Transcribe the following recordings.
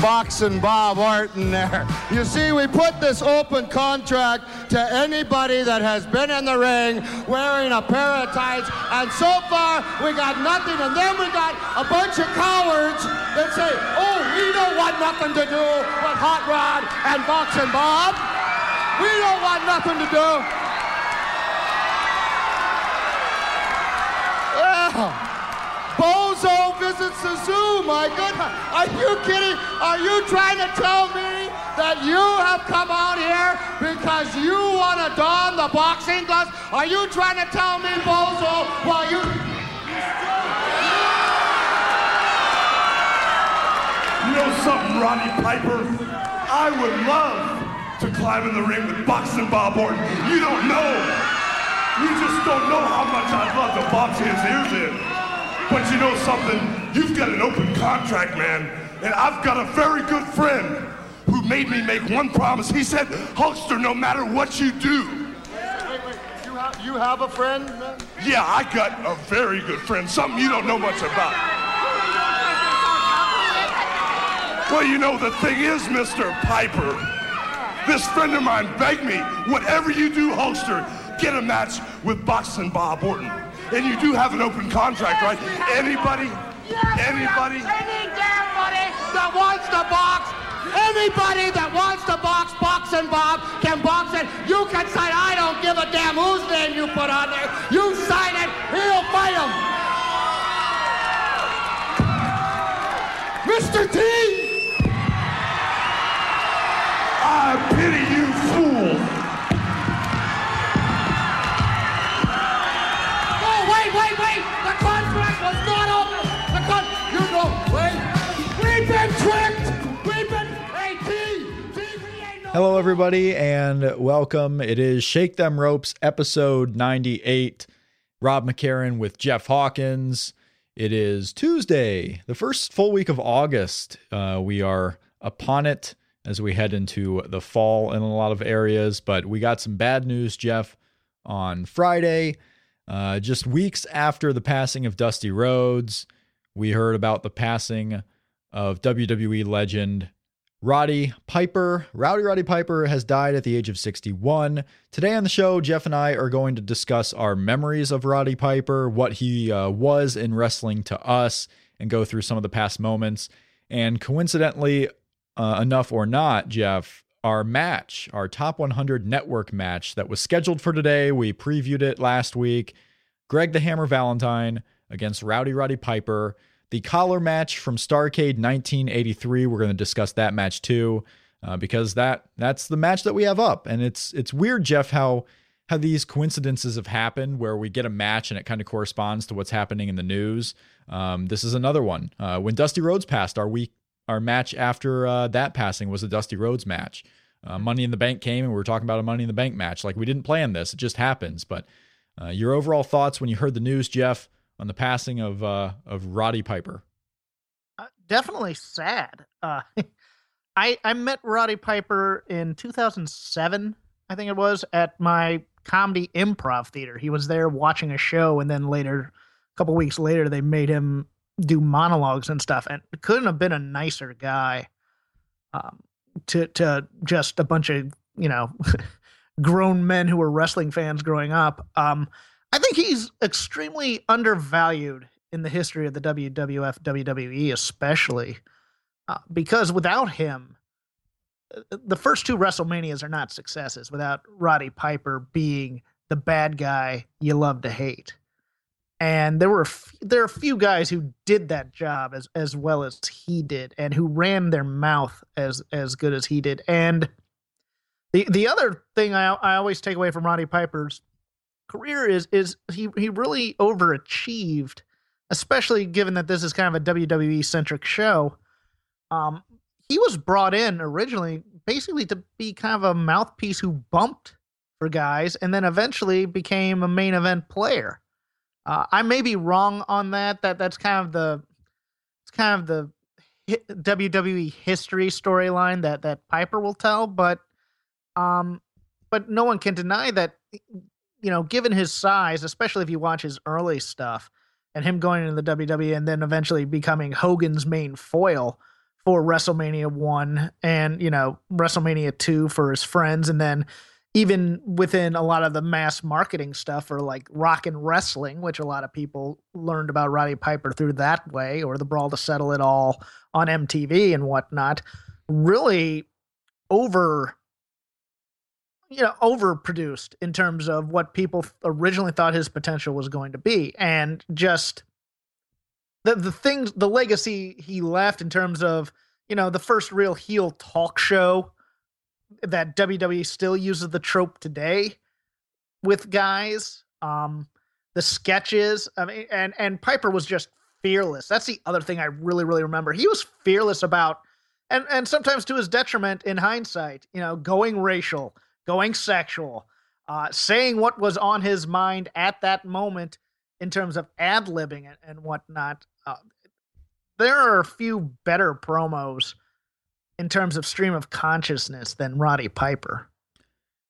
Boxing Bob Orton there. You see, we put this open contract to anybody that has been in the ring wearing a pair of tights, and so far we got nothing. And then we got a bunch of cowards that say, "Oh, we don't want nothing to do with Hot Rod and Boxing Bob. We don't want nothing to do." Yeah. Bozo visits the zoo, my goodness. Are you kidding? Are you trying to tell me that you have come out here because you want to don the boxing gloves? Are you trying to tell me, Bozo, while you... You know something, Roddy Piper? I would love to climb in the ring with Boxing Bob Orton. You don't know. You just don't know how much I'd love to box his ears in. But you know something? You've got an open contract, man. And I've got a very good friend who made me make one promise. He said, Hulkster, no matter what you do. Wait, wait. You have, you have a friend, man? Yeah, I got a very good friend, something you don't know much about. Well, you know, the thing is, Mr. Piper, this friend of mine begged me, whatever you do, Hulkster, get a match with Boxing Bob Orton. And you do have an open contract, right? Anybody? Anybody? Any damn buddy that wants to box, anybody that wants to box, boxing Bob can box it. You can sign. I don't give a damn whose name you put on there. You sign it, he'll fight him. Mr. T. I pity Hello, everybody, and welcome. It is Shake Them Ropes, episode 98. Rob McCarran with Jeff Hawkins. It is Tuesday, the first full week of August. Uh, we are upon it as we head into the fall in a lot of areas, but we got some bad news, Jeff, on Friday. Uh, just weeks after the passing of Dusty Rhodes, we heard about the passing of WWE legend Roddy Piper, Rowdy Roddy Piper, has died at the age of 61. Today on the show, Jeff and I are going to discuss our memories of Roddy Piper, what he uh, was in wrestling to us, and go through some of the past moments. And coincidentally, uh, enough or not, Jeff, our match, our top 100 network match that was scheduled for today, we previewed it last week. Greg the Hammer Valentine against Rowdy Roddy Piper. The collar match from Starcade 1983. We're going to discuss that match too, uh, because that that's the match that we have up, and it's it's weird, Jeff, how how these coincidences have happened where we get a match and it kind of corresponds to what's happening in the news. Um, this is another one. Uh, when Dusty Rhodes passed, our week our match after uh, that passing was a Dusty Rhodes match. Uh, Money in the Bank came, and we were talking about a Money in the Bank match. Like we didn't plan this; it just happens. But uh, your overall thoughts when you heard the news, Jeff, on the passing of uh, of Roddy Piper? Uh, definitely sad. Uh, I I met Roddy Piper in 2007, I think it was, at my comedy improv theater. He was there watching a show, and then later, a couple weeks later, they made him do monologues and stuff. And couldn't have been a nicer guy. Um, to to just a bunch of you know grown men who were wrestling fans growing up. Um, I think he's extremely undervalued in the history of the WWF, WWE, especially uh, because without him, uh, the first two WrestleManias are not successes without Roddy Piper being the bad guy you love to hate. And there were there are a few guys who did that job as as well as he did, and who ran their mouth as as good as he did. And the the other thing I I always take away from Roddy Piper's career is is he he really overachieved especially given that this is kind of a WWE centric show. Um, he was brought in originally basically to be kind of a mouthpiece who bumped for guys and then eventually became a main event player. Uh, I may be wrong on that. That that's kind of the it's kind of the WWE history storyline that that Piper will tell, but um, but no one can deny that you know, given his size, especially if you watch his early stuff and him going into the WWE and then eventually becoming Hogan's main foil for WrestleMania 1 and, you know, WrestleMania 2 for his friends and then even within a lot of the mass marketing stuff or like rock and wrestling, which a lot of people learned about Roddy Piper through that way, or the Brawl to Settle It All on MTV and whatnot, really over you know overproduced in terms of what people originally thought his potential was going to be. And just the the things the legacy he left in terms of you know the first real heel talk show that WWE still uses the trope today with guys um the sketches I mean and and Piper was just fearless. That's the other thing I really really remember. He was fearless about and and sometimes to his detriment in hindsight you know going racial going sexual, uh, saying what was on his mind at that moment in terms of ad libbing and, whatnot. Uh, there are a few better promos in terms of stream of consciousness than Roddy Piper.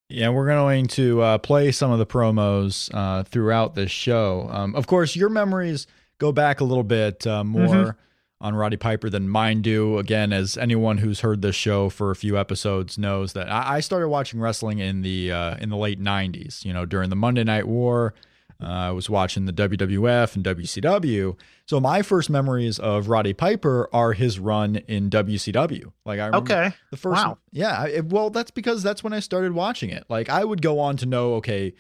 Yeah, we're going to uh, play some of the promos uh, throughout this show. Um, of course, your memories go back a little bit uh, more. On Roddy Piper than mine do. Again, as anyone who's heard this show for a few episodes knows that I, started watching wrestling in the uh, in the late '90s. You know, during the Monday Night War, uh, I was watching the WWF and WCW. So my first memories of Roddy Piper are his run in WCW. Like I remember okay, the first, wow. yeah. It, well, that's because that's when I started watching it. Like I would go on to know, okay,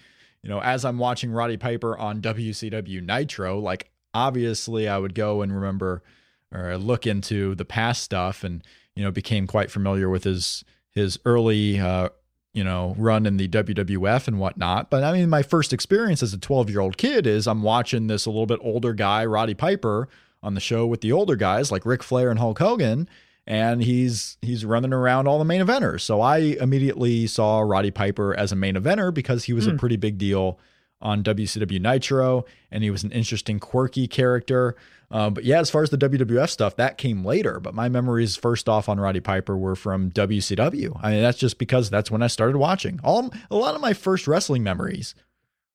you know, as I'm watching Roddy Piper on WCW Nitro, like obviously I would go and remember or look into the past stuff and you know became quite familiar with his his early uh, you know run in the WWF and whatnot. But I mean, my first experience as a 12 year old kid is I'm watching this a little bit older guy, Roddy Piper, on the show with the older guys like Ric Flair and Hulk Hogan. And he's he's running around all the main eventers. So I immediately saw Roddy Piper as a main eventer because he was mm. a hmm. pretty big deal on WCW Nitro, and he was an interesting, quirky character. Um, but yeah, as far as the WWF stuff, that came later. But my memories first off on Roddy Piper were from WCW. I mean, that's just because that's when I started watching. All a lot of my first wrestling memories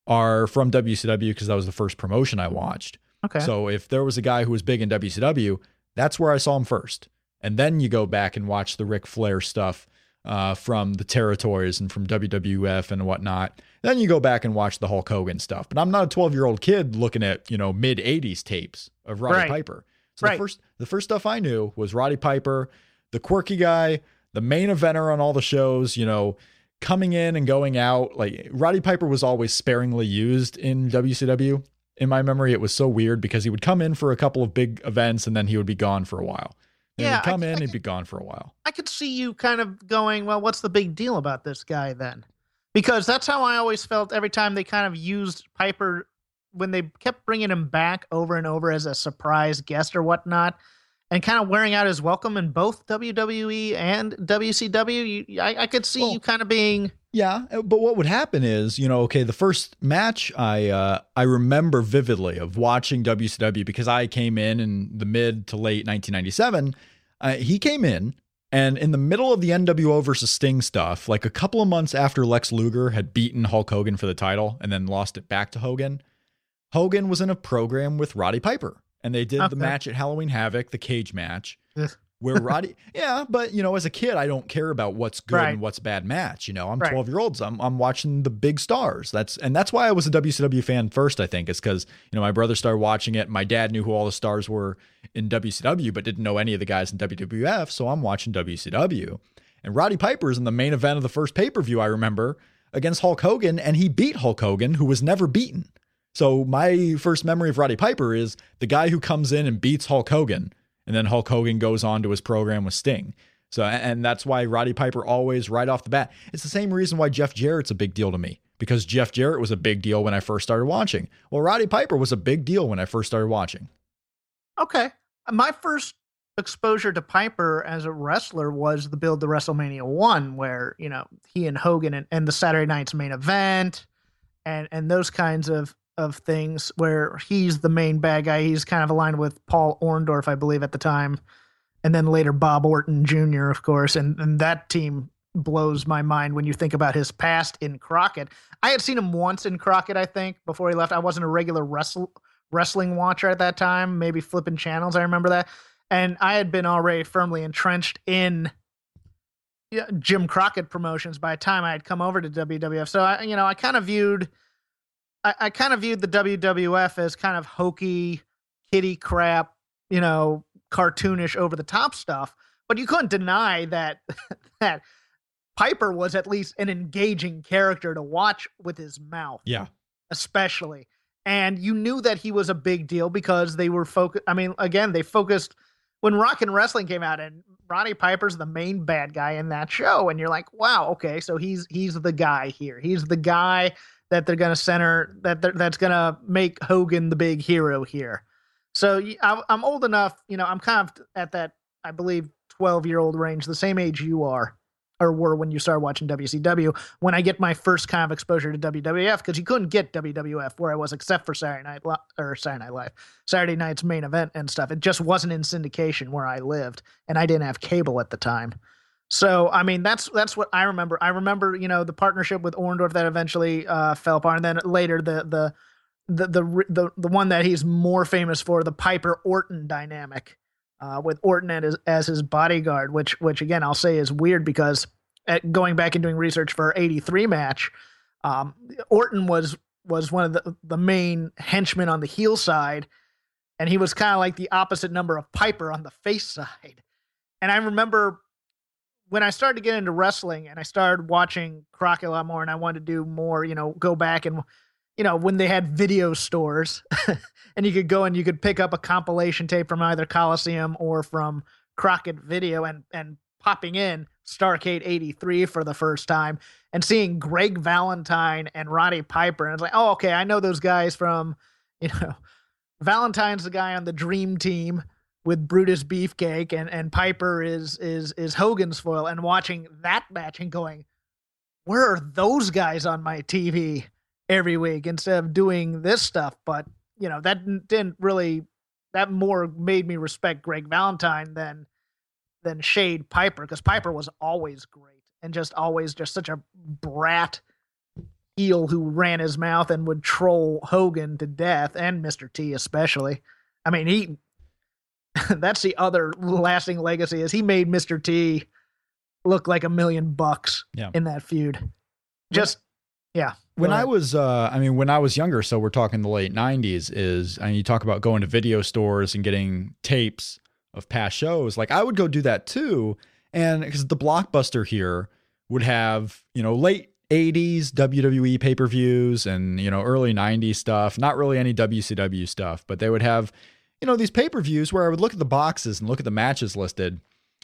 are from WCW because that was the first promotion I watched. Okay. So if there was a guy who was big in WCW, that's where I saw him first. And then you go back and watch the Ric Flair stuff uh, from the territories and from WWF and whatnot. Then you go back and watch the Hulk Hogan stuff. But I'm not a 12 year old kid looking at you know mid 80s tapes of Roddy right. Piper. So right. the first the first stuff I knew was Roddy Piper, the quirky guy, the main eventer on all the shows. You know, coming in and going out. Like Roddy Piper was always sparingly used in WCW. In my memory, it was so weird because he would come in for a couple of big events and then he would be gone for a while. Yeah, come I, in, I he'd be gone for a while. I could see you kind of going, well, what's the big deal about this guy then? Because that's how I always felt every time they kind of used Piper when they kept bringing him back over and over as a surprise guest or whatnot, and kind of wearing out his welcome in both WWE and WCW. You, I, I, could see well, you kind of being yeah, uh, but what would happen is, you know, okay, the first match I uh, I remember vividly of watching WCW because I came in in the mid to late 1997. Uh, he came in and in the middle of the NWO versus Sting stuff, like a couple of months after Lex Luger had beaten Hulk Hogan for the title and then lost it back to Hogan, Hogan was in a program with Roddy Piper and they did okay. the match at Halloween Havoc, the cage match where Roddy, yeah, but you know, as a kid, I don't care about what's good right. and what's bad match. You know, I'm right. 12 year olds. I'm I'm watching the big stars. That's and that's why I was a WCW fan first. I think is because you know my brother started watching it. My dad knew who all the stars were in WCW, but didn't know any of the guys in WWF. So I'm watching WCW, and Roddy Piper is in the main event of the first pay per view. I remember against Hulk Hogan, and he beat Hulk Hogan, who was never beaten. So my first memory of Roddy Piper is the guy who comes in and beats Hulk Hogan and then Hulk Hogan goes on to his program with Sting. So, and that's why Roddy Piper always, right off the bat, it's the same reason why Jeff Jarrett's a big deal to me because Jeff Jarrett was a big deal when I first started watching. Well, Roddy Piper was a big deal when I first started watching. Okay. My first exposure to Piper as a wrestler was the build to WrestleMania 1, where, you know, he and Hogan and, and the Saturday night's main event and, and those kinds of, of things where he's the main bad guy. He's kind of aligned with Paul Orndorff, I believe, at the time. And then later Bob Orton Jr., of course. And, and that team blows my mind when you think about his past in Crockett. I had seen him once in Crockett, I think, before he left. I wasn't a regular wrestle, wrestling watcher at that time, maybe flipping channels. I remember that. And I had been already firmly entrenched in Jim Crockett promotions by the time I had come over to WWF. So I, you know, I kind of viewed, I, I kind of viewed the WWF as kind of hokey, kitty crap, you know, cartoonish, over the top stuff. But you couldn't deny that that Piper was at least an engaging character to watch with his mouth. Yeah. Especially. And you knew that he was a big deal because they were focused. I mean, again, they focused when Rock and Wrestling came out, and Ronnie Piper's the main bad guy in that show, and you're like, wow, okay, so he's he's the guy here. He's the guy that they're gonna center that that's gonna make Hogan the big hero here. So I'm old enough, you know, I'm kind of at that, I believe, 12 year old range, the same age you are or were when you started watching WCW. When I get my first kind of exposure to WWF, because you couldn't get WWF where I was, except for Saturday Night or Saturday Night Live, Saturday night's main event and stuff. It just wasn't in syndication where I lived, and I didn't have cable at the time. So I mean, that's that's what I remember. I remember, you know, the partnership with Orndorff that eventually uh, fell apart, and then later the the the the the the one that he's more famous for, the Piper Orton dynamic uh, with Orton as, as his bodyguard, which which again I'll say is weird because at going back and doing research for 83 match, um, Orton was was one of the the main henchmen on the heel side, and he was kind of like the opposite number of Piper on the face side. And I remember when I started to get into wrestling and I started watching Crockett a lot more, and I wanted to do more, you know, go back and you know, when they had video stores and you could go and you could pick up a compilation tape from either Coliseum or from Crockett Video and and popping in Starcade 83 for the first time and seeing Greg Valentine and Roddy Piper. And it's like, "Oh, okay, I know those guys from, you know, Valentine's the guy on the Dream Team with Brutus Beefcake and and Piper is is is Hogan's foil and watching that match and going, "Where are those guys on my TV?" every week instead of doing this stuff. But you know that didn't really that more made me respect Greg Valentine than than Shade Piper because Piper was always great and just always just such a brat heel who ran his mouth and would troll Hogan to death and Mr. T especially. I mean, he that's the other lasting legacy is he made Mr. T look like a million bucks yeah. in that feud. Just yeah when I was, uh, I mean, when I was younger, so we're talking the late '90s. Is I mean, you talk about going to video stores and getting tapes of past shows. Like I would go do that too, and because the blockbuster here would have, you know, late '80s WWE pay per views and you know early '90s stuff. Not really any WCW stuff, but they would have, you know, these pay per views where I would look at the boxes and look at the matches listed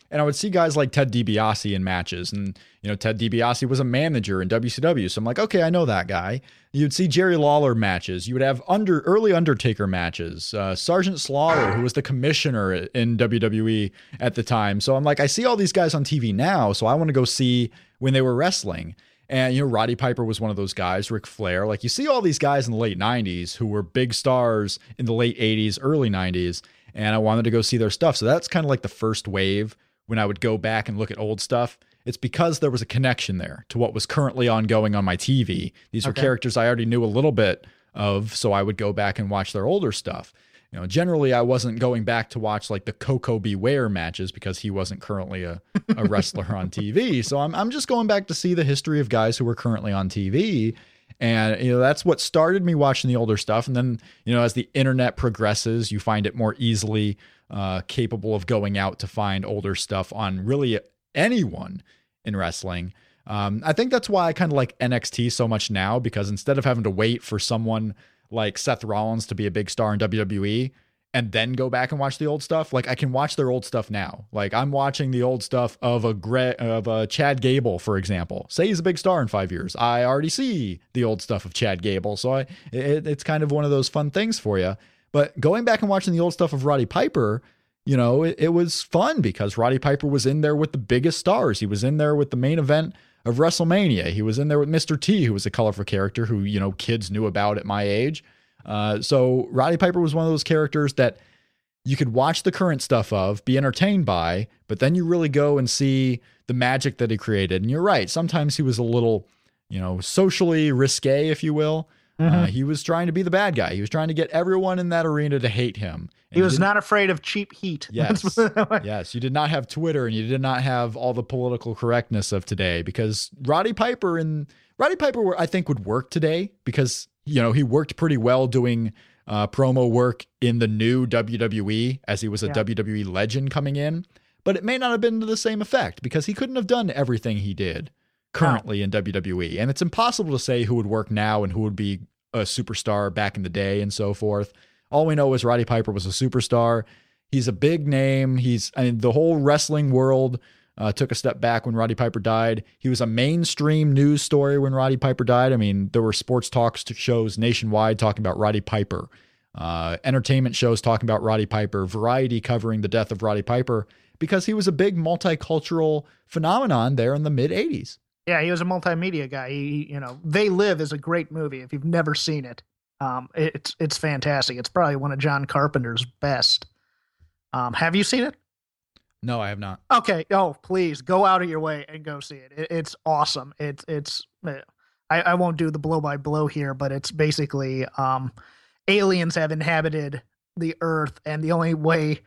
and I would see guys like Ted DiBiase in matches. And, you know, Ted DiBiase was a manager in WCW. So I'm like, okay, I know that guy. You'd see Jerry Lawler matches. You would have under early Undertaker matches. Uh, Sergeant Slaughter, who was the commissioner in WWE at the time. So I'm like, I see all these guys on TV now. So I want to go see when they were wrestling. And, you know, Roddy Piper was one of those guys, Ric Flair. Like, you see all these guys in the late 90s who were big stars in the late 80s, early 90s. And I wanted to go see their stuff. So that's kind of like the first wave when I would go back and look at old stuff, it's because there was a connection there to what was currently ongoing on my TV. These were characters I already knew a little bit of, so I would go back and watch their older stuff. You know, generally I wasn't going back to watch like the Koko B. Ware matches because he wasn't currently a, a wrestler on TV. So I'm I'm just going back to see the history of guys who were currently on TV. And you know, that's what started me watching the older stuff. And then, you know, as the internet progresses, you find it more easily uh, capable of going out to find older stuff on really anyone in wrestling. Um, I think that's why I kind of like NXT so much now because instead of having to wait for someone like Seth Rollins to be a big star in WWE, and then go back and watch the old stuff. Like I can watch their old stuff now. Like I'm watching the old stuff of a Gre- of a Chad Gable, for example. Say he's a big star in five years. I already see the old stuff of Chad Gable, so I it, it's kind of one of those fun things for you. But going back and watching the old stuff of Roddy Piper, you know, it, it was fun because Roddy Piper was in there with the biggest stars. He was in there with the main event of WrestleMania. He was in there with Mr. T, who was a colorful character who you know kids knew about at my age. Uh, so Roddy Piper was one of those characters that you could watch the current stuff of, be entertained by, but then you really go and see the magic that he created. And you're right, sometimes he was a little, you know, socially risque, if you will. Mm-hmm. Uh, he was trying to be the bad guy. He was trying to get everyone in that arena to hate him. He was not afraid of cheap heat. Yes. yes. You did not have Twitter and you did not have all the political correctness of today because Roddy Piper and Roddy Piper, I think, would work today because you know, he worked pretty well doing uh, promo work in the new WWE as he was a yeah. WWE legend coming in, but it may not have been to the same effect because he couldn't have done everything he did currently no. in WWE. And it's impossible to say who would work now and who would be a superstar back in the day and so forth. All we know is Roddy Piper was a superstar. He's a big name. He's I mean the whole wrestling world uh, took a step back when Roddy Piper died. He was a mainstream news story when Roddy Piper died. I mean, there were sports talk shows nationwide talking about Roddy Piper, uh, entertainment shows talking about Roddy Piper, variety covering the death of Roddy Piper because he was a big multicultural phenomenon there in the mid 80s. Yeah, he was a multimedia guy. He, you know, They Live is a great movie. If you've never seen it, um, it's it's fantastic. It's probably one of John Carpenter's best. Um, have you seen it? No, I have not. Okay. Oh, please go out of your way and go see it. it it's awesome. It's it's. Eh, I, I won't do the blow by blow here, but it's basically um, aliens have inhabited the Earth, and the only way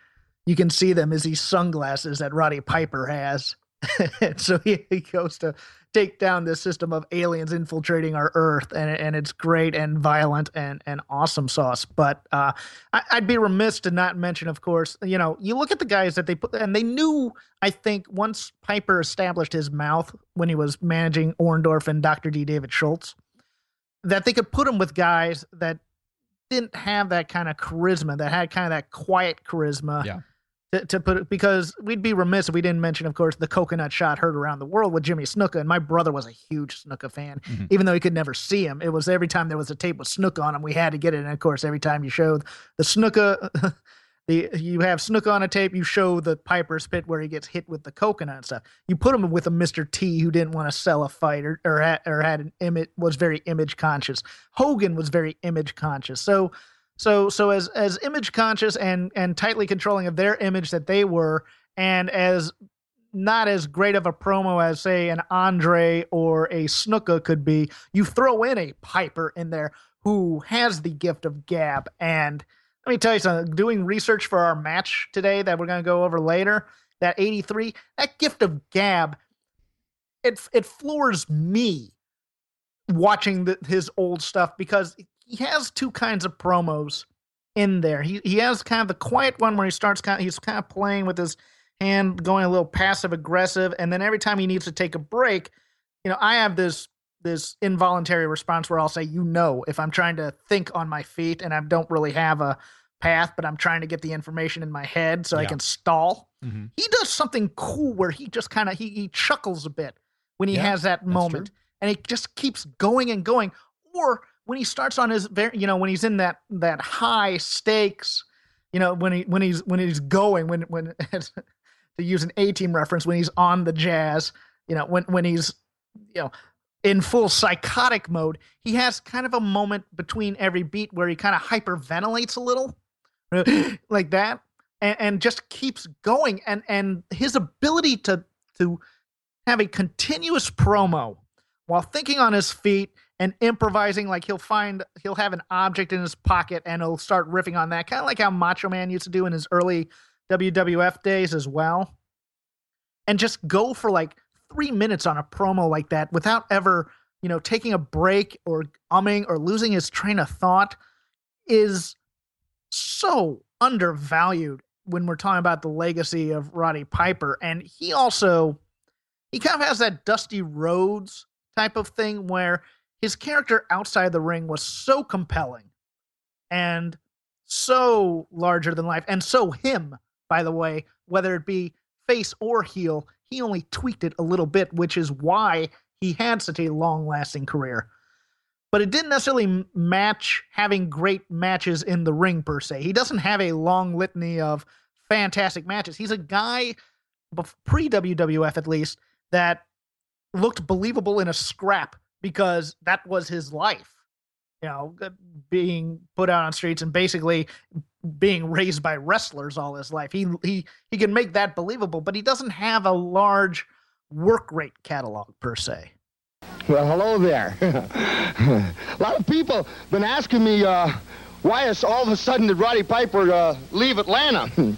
you can see them is these sunglasses that Roddy Piper has. so he, he goes to take down this system of aliens infiltrating our Earth, and and it's great and violent and and awesome sauce. But uh, I, would be remiss to not mention, of course, you know, you look at the guys that they put, and they knew. I think once Piper established his mouth when he was managing Orndorff and Dr. D. David Schultz, that they could put him with guys that didn't have that kind of charisma, that had kind of that quiet charisma. Yeah to, to put it because we'd be remiss if we didn't mention, of course, the coconut shot heard around the world with Jimmy Snuka. And my brother was a huge Snuka fan, mm-hmm. even though he could never see him. It was every time there was a tape with Snuka on him, we had to get it. And of course, every time you showed the Snuka, the you have Snuka on a tape, you show the Piper's Pit where he gets hit with the coconut and stuff. You put him with a Mr. T who didn't want to sell a fight or or had, or had an image was very image conscious. Hogan was very image conscious. So so so as as image conscious and and tightly controlling of their image that they were, and as not as great of a promo as say an Andre or a Snuka could be, you throw in a Piper in there who has the gift of gab. And let me tell you something. Doing research for our match today that we're going to go over later, that 83, that gift of gab, it it floors me watching the, his old stuff because he has two kinds of promos in there. He he has kind of the quiet one where he starts kind of, he's kind of playing with his hand, going a little passive aggressive, and then every time he needs to take a break, you know, I have this this involuntary response where I'll say, you know, if I'm trying to think on my feet and I don't really have a path, but I'm trying to get the information in my head so yeah. I can stall. Mm-hmm. He does something cool where he just kind of he, he chuckles a bit when he yeah, has that moment, and he just keeps going and going. Or when he starts on his very, you know, when he's in that that high stakes, you know, when he when he's when he's going, when when to use an A team reference, when he's on the jazz, you know, when when he's you know in full psychotic mode, he has kind of a moment between every beat where he kind of hyperventilates a little, like that, and, and just keeps going. And and his ability to to have a continuous promo while thinking on his feet and improvising like he'll find he'll have an object in his pocket and he'll start riffing on that kind of like how macho man used to do in his early wwf days as well. And just go for like three minutes on a promo like that without ever you know taking a break or umming or losing his train of thought is so undervalued when we're talking about the legacy of roddy piper. And he also he kind of has that dusty rhodes type of thing where his character outside the ring was so compelling and so larger than life and so him, by the way, whether it be face or heel, he only tweaked it a little bit, which is why he had such a long lasting career. But it didn't necessarily match having great matches in the ring per se. He doesn't have a long litany of fantastic matches. He's a guy pre WWF at least that looked believable in a scrap because that was his life. You know, being put out on streets and basically being raised by wrestlers all his life. He he he can make that believable, but he doesn't have a large work rate catalog per se. Well, hello there. a lot of people been asking me uh, why is all of a sudden did Roddy Piper uh, leave Atlanta?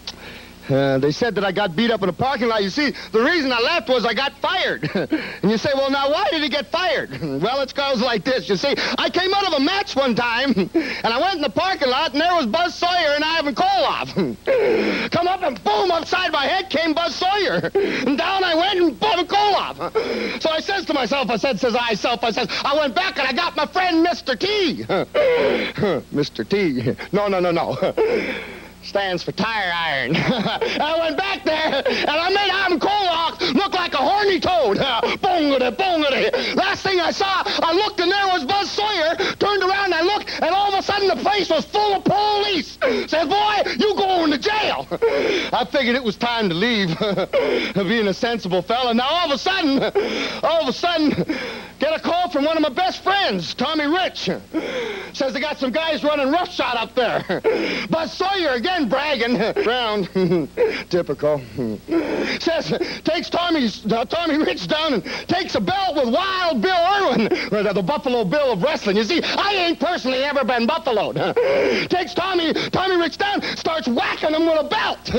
Uh, they said that I got beat up in a parking lot. You see, the reason I left was I got fired. and you say, well, now why did he get fired? well, it goes like this. You see, I came out of a match one time, and I went in the parking lot, and there was Buzz Sawyer and Ivan Koloff. Come up and boom, upside my head came Buzz Sawyer. And down I went and boom, Koloff. So I says to myself, I said, says I self, I says, I went back and I got my friend Mr. T. Mr. T. No, no, no, no stands for tire iron. I went back there and I made Adam Koloff look like a horny toad. Bongity, bongity. Last thing I saw, I looked and there was Buzz Sawyer. Turned around and I looked and all of a sudden the place was full of police. Said, boy, you going to jail. I figured it was time to leave. Being a sensible fella. Now all of a sudden, all of a sudden, get a call from one of my best friends, Tommy Rich. Says they got some guys running roughshod up there. Buzz Sawyer again again bragging round. Typical. Says, takes Tommy's, uh, Tommy Rich down and takes a belt with Wild Bill Irwin, uh, the Buffalo Bill of wrestling. You see, I ain't personally ever been buffaloed. takes Tommy, Tommy Rich down, starts whacking him with a belt,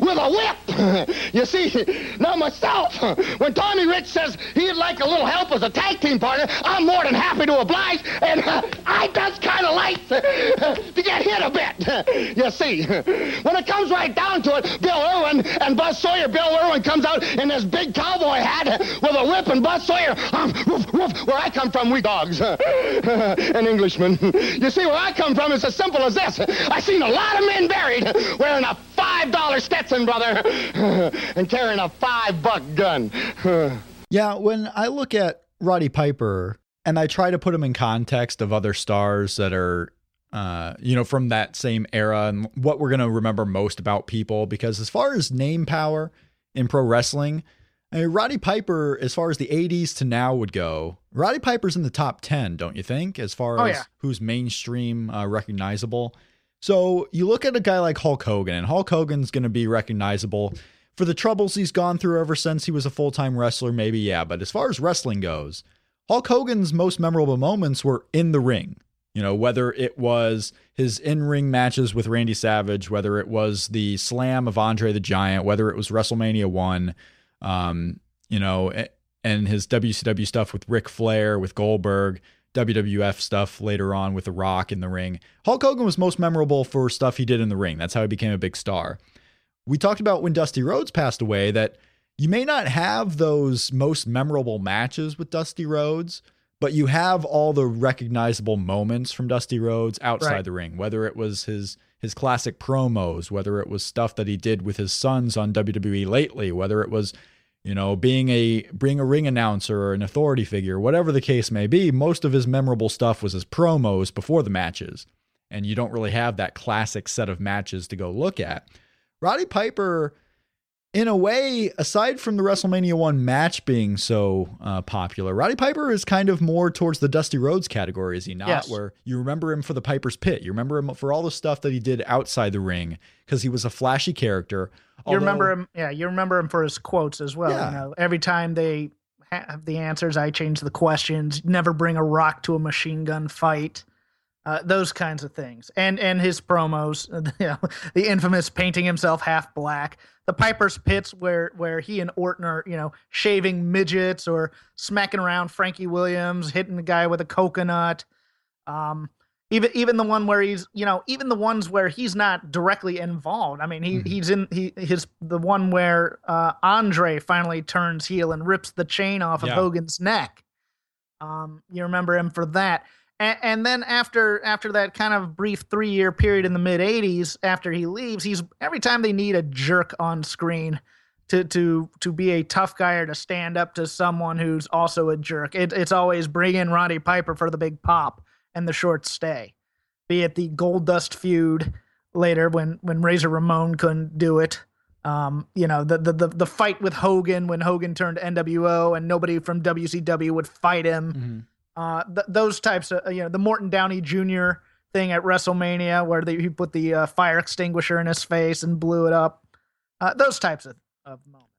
with a whip. You see, now myself, when Tommy Rich says he'd like a little help as a tag team partner, I'm more than happy to oblige, and uh, I just kind of like to, to get hit a bit. You see, when it comes right down to it, Bill Irwin and Buzz Sawyer, Bill Irwin comes out in this big cowboy hat with a whip, and Buzz Sawyer, um, woof, woof, where I come from, we dogs, an Englishman. You see, where I come from, it's as simple as this. I've seen a lot of men buried wearing a $5 Stetson, brother, and carrying a five-buck gun. yeah, when I look at Roddy Piper and I try to put him in context of other stars that are uh, you know, from that same era and what we're going to remember most about people. Because as far as name power in pro wrestling, I mean, Roddy Piper, as far as the 80s to now would go, Roddy Piper's in the top 10, don't you think? As far oh, as yeah. who's mainstream uh, recognizable. So you look at a guy like Hulk Hogan, and Hulk Hogan's going to be recognizable for the troubles he's gone through ever since he was a full time wrestler, maybe, yeah. But as far as wrestling goes, Hulk Hogan's most memorable moments were in the ring. You know, whether it was his in ring matches with Randy Savage, whether it was the slam of Andre the Giant, whether it was WrestleMania 1, um, you know, and his WCW stuff with Ric Flair, with Goldberg, WWF stuff later on with The Rock in the ring. Hulk Hogan was most memorable for stuff he did in the ring. That's how he became a big star. We talked about when Dusty Rhodes passed away that you may not have those most memorable matches with Dusty Rhodes but you have all the recognizable moments from Dusty Rhodes outside Right. the ring, whether it was his his classic promos, whether it was stuff that he did with his sons on WWE lately, whether it was you know being a being a ring announcer or an authority figure, whatever the case may be, most of his memorable stuff was his promos before the matches. And you don't really have that classic set of matches to go look at. Roddy Piper in a way, aside from the WrestleMania 1 match being so uh, popular, Roddy Piper is kind of more towards the Dusty Rhodes category, is he not? Yes. Where you remember him for the Piper's Pit. You remember him for all the stuff that he did outside the ring because he was a flashy character. You remember him, yeah. You remember him for his quotes as well. Yeah. You know, every time they have the answers, I change the questions. Never bring a rock to a machine gun fight. Uh, those kinds of things, and and his promos, you know, the infamous painting himself half black, the Piper's Pits, where where he and Orton are, you know, shaving midgets or smacking around Frankie Williams, hitting the guy with a coconut. Um, even even the one where he's you know even the ones where he's not directly involved i mean he Mhm. he's in he his the one where uh andre finally turns heel and rips the chain off of Yeah. hogan's neck um you remember him for that And, then after after that kind of brief three year period in the mid '80s, after he leaves, he's every time they need a jerk on screen to to to be a tough guy or to stand up to someone who's also a jerk. It, it's always bring in Roddy Piper for the big pop and the short stay. Be it the Goldust feud later when when Razor Ramon couldn't do it. Um, you know the, the the the fight with Hogan when Hogan turned NWO and nobody from WCW would fight him. Mm-hmm. Uh, th- those types of you know the Morton Downey Jr. thing at WrestleMania where they, he put the uh, fire extinguisher in his face and blew it up. Uh, those types of, of moments.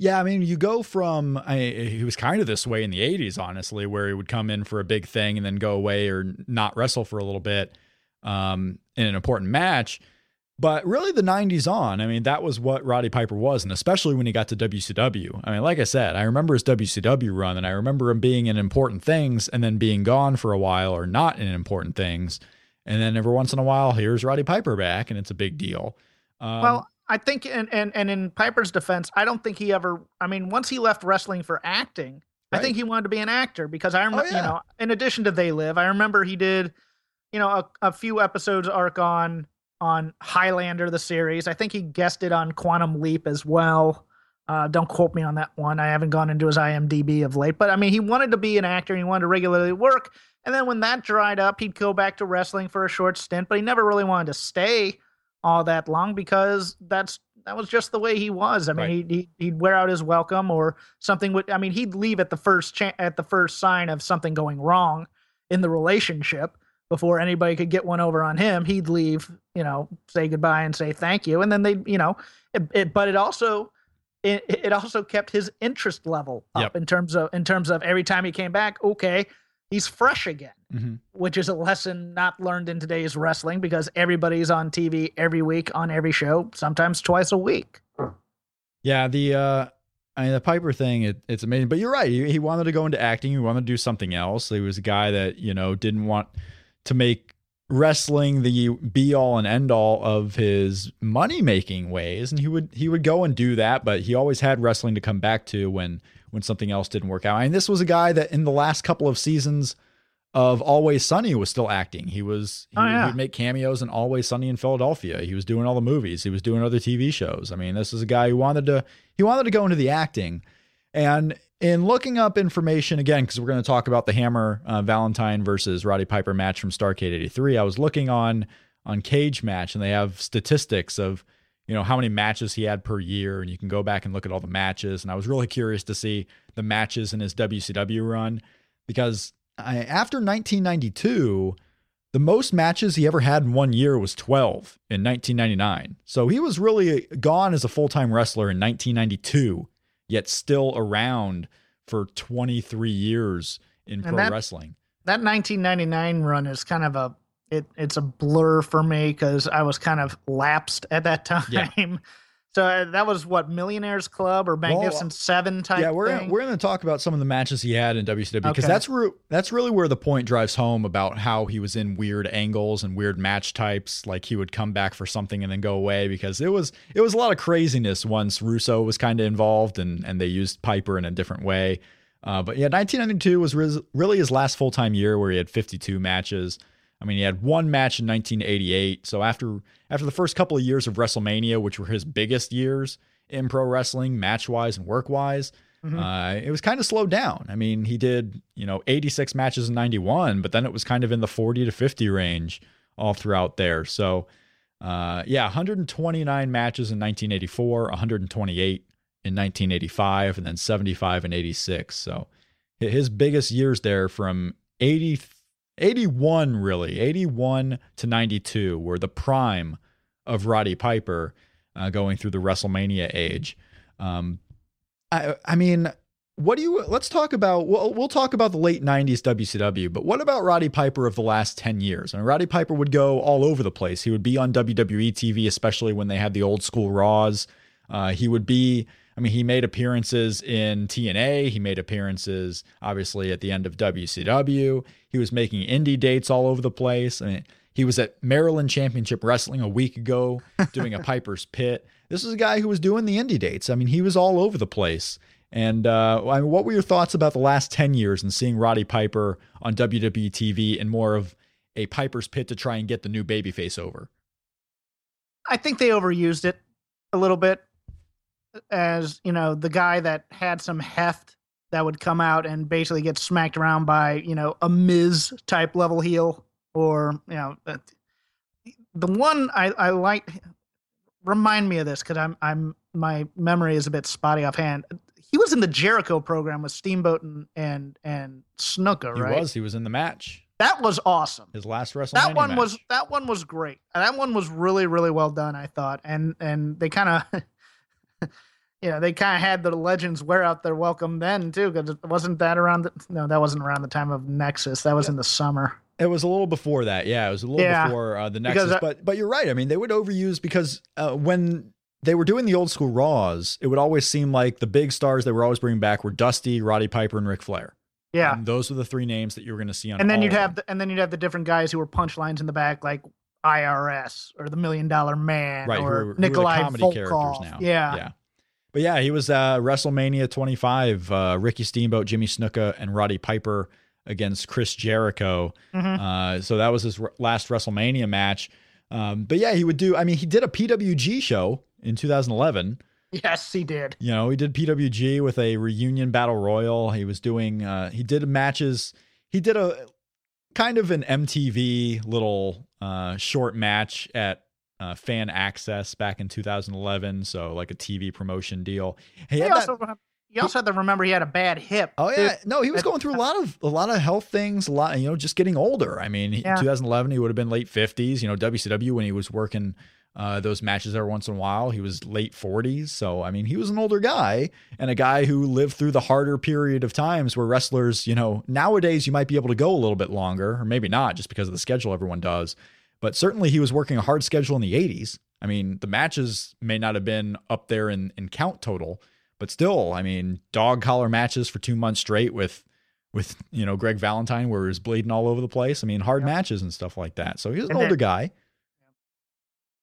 Yeah, I mean, you go from I, he was kind of this way in the '80s, honestly, where he would come in for a big thing and then go away or not wrestle for a little bit um, in an important match. But really, the 90s on, I mean, that was what Roddy Piper was. And especially when he got to WCW. I mean, like I said, I remember his WCW run and I remember him being in important things and then being gone for a while or not in important things. And then every once in a while, here's Roddy Piper back and it's a big deal. Um, well, I think, and, and, and in Piper's defense, I don't think he ever, I mean, once he left wrestling for acting, right. I think he wanted to be an actor because I remember, oh, yeah. you know, in addition to They Live, I remember he did, you know, a, a few episodes arc on on Highlander the series. I think he guessed it on Quantum Leap as well. Uh, don't quote me on that one. I haven't gone into his IMDb of late, but I mean, he wanted to be an actor. He wanted to regularly work, and then when that dried up, he'd go back to wrestling for a short stint. But he never really wanted to stay all that long because that's that was just the way he was. I mean, right. he'd, he'd wear out his welcome or something would. I mean, he'd leave at the first cha- at the first sign of something going wrong in the relationship before anybody could get one over on him, he'd leave, you know, say goodbye and say thank you, and then they, you know, it, it, but it also it, it also kept his interest level up yep. in terms of in terms of every time he came back, okay, he's fresh again, mm-hmm. which is a lesson not learned in today's wrestling because everybody's on TV every week on every show, sometimes twice a week. Yeah, the uh I mean, the Piper thing, it, it's amazing. But you're right. He, he wanted to go into acting. He wanted to do something else. He was a guy that, you know, didn't want to make wrestling the be all and end all of his money making ways. And he would he would go and do that but he always had wrestling to come back to when when something else didn't work out. And this was a guy that in the last couple of seasons of Always Sunny was still acting. He was he, oh, yeah. would make cameos in Always Sunny in Philadelphia. He was doing all the movies. He was doing other TV shows. I mean this is a guy who wanted to he wanted to go into the acting. And in looking up information again, because we're going to talk about the Hammer uh, Valentine versus Roddy Piper match from Starcade '83, I was looking on on Cagematch, and they have statistics of you know how many matches he had per year, and you can go back and look at all the matches. And I was really curious to see the matches in his WCW run because I, after 1992. The most matches he ever had in one year was 12 in 1999. So he was really gone as a full time wrestler in 1992 yet still around for 23 years in and pro that, wrestling. That 1999 run is kind of a it, it's a blur for me because I was kind of lapsed at that time. Yeah. So uh, that was what Millionaires Club or Magnificent well, Seven type. Yeah, we're thing? we're going to talk about some of the matches he had in WCW because okay. that's where that's really where the point drives home about how he was in weird angles and weird match types. Like he would come back for something and then go away because it was it was a lot of craziness once Russo was kind of involved and and they used Piper in a different way. Uh, but yeah, 1992 was really his last full time year where he had 52 matches. I mean, he had one match in 1988. So after after the first couple of years of WrestleMania, which were his biggest years in pro wrestling, match wise and work wise, mm-hmm. uh, it was kind of slowed down. I mean, he did you know 86 matches in 91, but then it was kind of in the 40 to 50 range all throughout there. So uh, yeah, 129 matches in 1984, 128 in 1985, and then 75 and 86. So his biggest years there from 80 81 really 81 to 92 were the prime of roddy piper uh, going through the wrestlemania age. Um, I, I mean what do you let's talk about we'll, we'll talk about the late 90s wcw but what about roddy piper of the last 10 years? I mean, roddy piper would go all over the place. He would be on wwe tv especially when they had the old school raws. Uh, he would be I mean, he made appearances in TNA. He made appearances, obviously, at the end of WCW. He was making indie dates all over the place. I mean, he was at Maryland Championship Wrestling a week ago doing a Piper's Pit. This is a guy who was doing the indie dates. I mean, he was all over the place. And uh, I mean, what were your thoughts about the last 10 years and seeing Roddy Piper on WWE TV and more of a Piper's Pit to try and get the new babyface over? I think they overused it a little bit as, you know, the guy that had some heft that would come out and basically get smacked around by, you know, a Miz type level heel or, you know, uh, the one I, I like remind me of this because I'm I'm my memory is a bit spotty offhand. He was in the Jericho program with Steamboat and and and Snuka, right? He was. He was in the match. That was awesome. His last WrestleMania. That one match. was that one was great. That one was really really well done. I thought, and and they kind of. you know, they kind of had the legends wear out their welcome then too, because it wasn't that around. The, no, that wasn't around the time of Nexus. That was in the summer. It was a little before that. Yeah, it was a little Yeah. before uh, the Nexus. But but you're right. I mean, they would overuse because uh, when they were doing the old school Raws, it would always seem like the big stars they were always bringing back were Dusty, Roddy Piper, and Ric Flair. Yeah, And those were the three names that you were going to see on. and then you'd have the, and then you'd have the different guys who were punchlines in the back, like IRS or the Million Dollar Man right who or who are the Nikolai comedy Volkov. characters now. Yeah. yeah. But yeah, he was uh, WrestleMania 25. Uh, Ricky Steamboat, Jimmy Snuka, and Roddy Piper against Chris Jericho. Mhm. Uh, so that was his r- last WrestleMania match. Um, but yeah, he would do. I mean, he did a PWG show in 2011. Yes, he did. You know, he did PWG with a reunion battle royal. He was doing. Uh, he did matches. He did a kind of an MTV little uh, short match at uh, Fan Access back in 2011. So like a TV promotion deal. He He had that- also you also had to remember he had a bad hip. Oh too. yeah, no, he was going through a lot of a lot of health things, a lot, you know, just getting older. I mean, he- Yeah. 2011 he would have been late 50s. You know, WCW when he was working uh, those matches every once in a while, he was late 40s. So I mean, he was an older guy and a guy who lived through the harder period of times where wrestlers, you know, nowadays you might be able to go a little bit longer, or maybe not, just because of the schedule everyone does. But certainly he was working a hard schedule in the 80s. I mean, the matches may not have been up there in, in count total, but still, I mean, dog collar matches for two months straight with with you know Greg Valentine, where he was bleeding all over the place. I mean, hard matches and stuff like that. So he was an And then- older guy.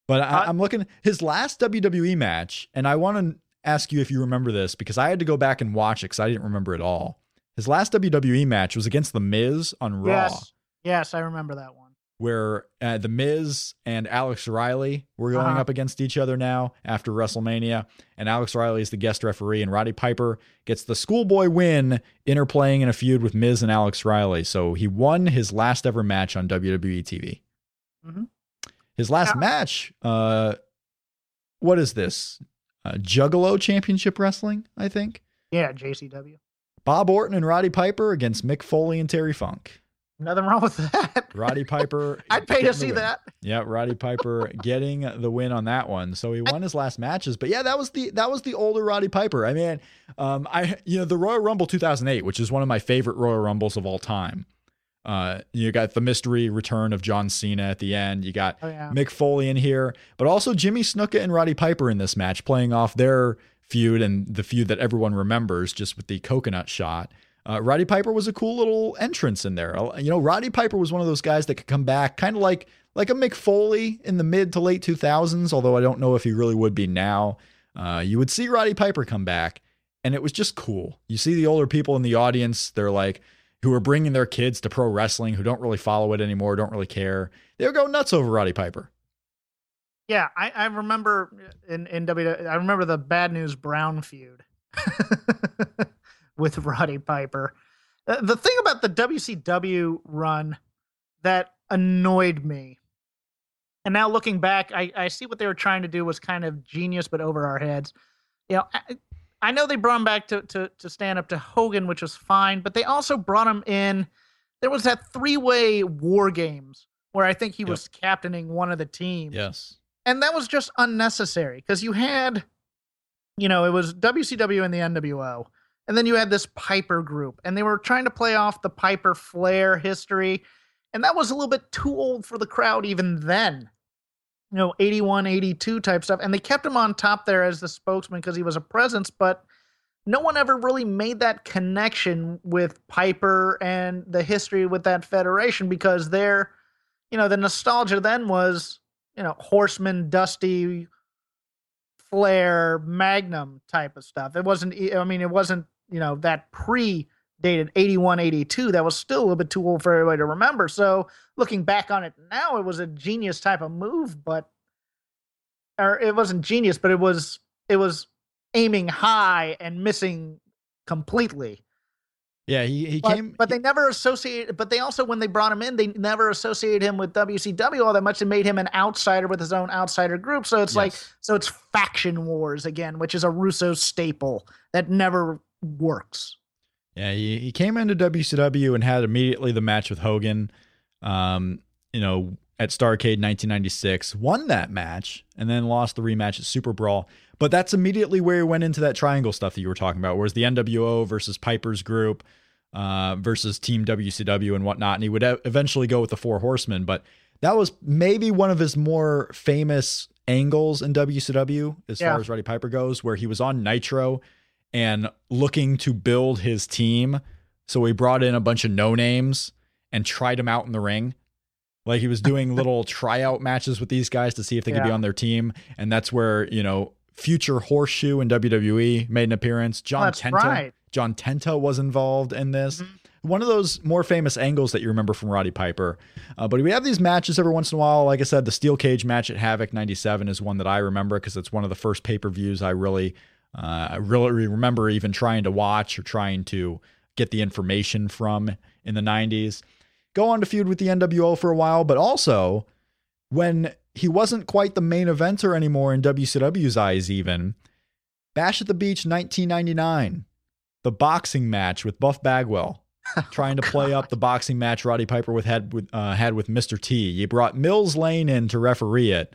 But I, Uh, I'm looking his last WWE match, and I want to ask you if you remember this because I had to go back and watch it because I didn't remember it all. His last WWE match was against The Miz on Raw Yes, yes, I remember that one. Where uh, the Miz and Alex Riley were going Uh-huh. up against each other now after WrestleMania, and Alex Riley is the guest referee, and Roddy Piper gets the schoolboy win, interplaying in a feud with Miz and Alex Riley. So he won his last ever match on WWE TV. Mhm. His last Yeah. match, uh, what is this? Uh, Juggalo Championship Wrestling, I think. Yeah, JCW. Bob Orton and Roddy Piper against Mick Foley and Terry Funk. Nothing wrong with that. Roddy Piper. I'd pay to see that. Yeah, Roddy Piper getting the win on that one. So he won his last matches. But yeah, that was the that was the older Roddy Piper. I mean, um, I you know the Royal Rumble 2008, which is one of my favorite Royal Rumbles of all time. Uh, you got the mystery return of John Cena at the end. You got Oh yeah. Mick Foley in here, but also Jimmy Snuka and Roddy Piper in this match, playing off their feud and the feud that everyone remembers, just with the coconut shot. Uh, Roddy Piper was a cool little entrance in there. Uh, You know, Roddy Piper was one of those guys that could come back, kind of like like a Mick Foley in the mid to late 2000s. Although I don't know if he really would be now. Uh, you would see Roddy Piper come back, and it was just cool. You see the older people in the audience; they're like who are bringing their kids to pro wrestling, who don't really follow it anymore, don't really care. They would go nuts over Roddy Piper. Yeah, I, I remember in in W. I remember the Bad News Brown feud with Roddy Piper. Uh, The thing about the WCW run that annoyed me, and now looking back, I, I see what they were trying to do was kind of genius, but over our heads. You know, I, I know they brought him back to, to to stand up to Hogan, which was fine, but they also brought him in. There was that three way War Games where I think he Yep. was captaining one of the teams Yes. and that was just unnecessary because you had you know it was wcw and the nwo and then you had this piper group and they were trying to play off the piper flair history and that was a little bit too old for the crowd even then you know 81 82 type stuff and they kept him on top there as the spokesman because he was a presence but no one ever really made that connection with piper and the history with that federation because they're you know the nostalgia then was you know, Horseman, Dusty, Flair, Magnum type of stuff. It wasn't. I mean, it wasn't you know that pre dated 81 82 that was still a little bit too old for everybody to remember so looking back on it now it was a genius type of move but or it wasn't genius but it was it was aiming high and missing completely yeah, he, he but, came. But they never associated. But they also, when they brought him in, they never associated him with WCW all that much. They made him an outsider with his own outsider group. So it's yes. like, so it's faction wars again, which is a Russo staple that never works. Yeah, he, he came into WCW and had immediately the match with Hogan. Um, you know, at Starcade 1996, won that match, and then lost the rematch at Super Brawl. But that's immediately where he went into that triangle stuff that you were talking about, whereas the NWO versus Piper's group uh, versus Team WCW and whatnot. And he would eventually go with the Four Horsemen. But that was maybe one of his more famous angles in WCW as yeah. far as Roddy Piper goes, where he was on Nitro and looking to build his team. So he brought in a bunch of no names and tried them out in the ring. Like he was doing little tryout matches with these guys to see if they could yeah. be on their team. And that's where, you know, future Horseshoe in WWE made an appearance. John Tenta, right. John Tenta was involved in this. Mm-hmm. One of those more famous angles that you remember from Roddy Piper. Uh, but we have these matches every once in a while. Like I said, the Steel Cage match at Havoc 97 is one that I remember because it's one of the first pay per views I really, uh, I really remember even trying to watch or trying to get the information from in the 90s. Go on to feud with the NWO for a while, but also when he wasn't quite the main eventer anymore in WCW's eyes, even. Bash at the Beach 1999, the boxing match with Buff Bagwell, trying to play up the boxing match Roddy Piper with had with uh, had with Mr. T. You brought Mills Lane in to referee it.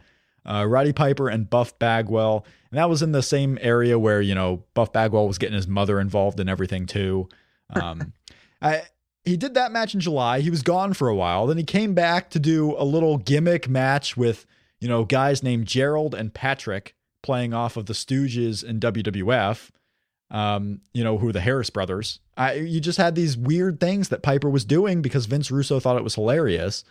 Uh, Roddy Piper and Buff Bagwell, and that was in the same area where you know Buff Bagwell was getting his mother involved in everything too. Um, I he did that match in July. He was gone for a while. Then he came back to do a little gimmick match with, you know, guys named Gerald and Patrick playing off of the Stooges in WWF, um, you know, who are the Harris brothers. I, you just had these weird things that Piper was doing because Vince Russo thought it was hilarious.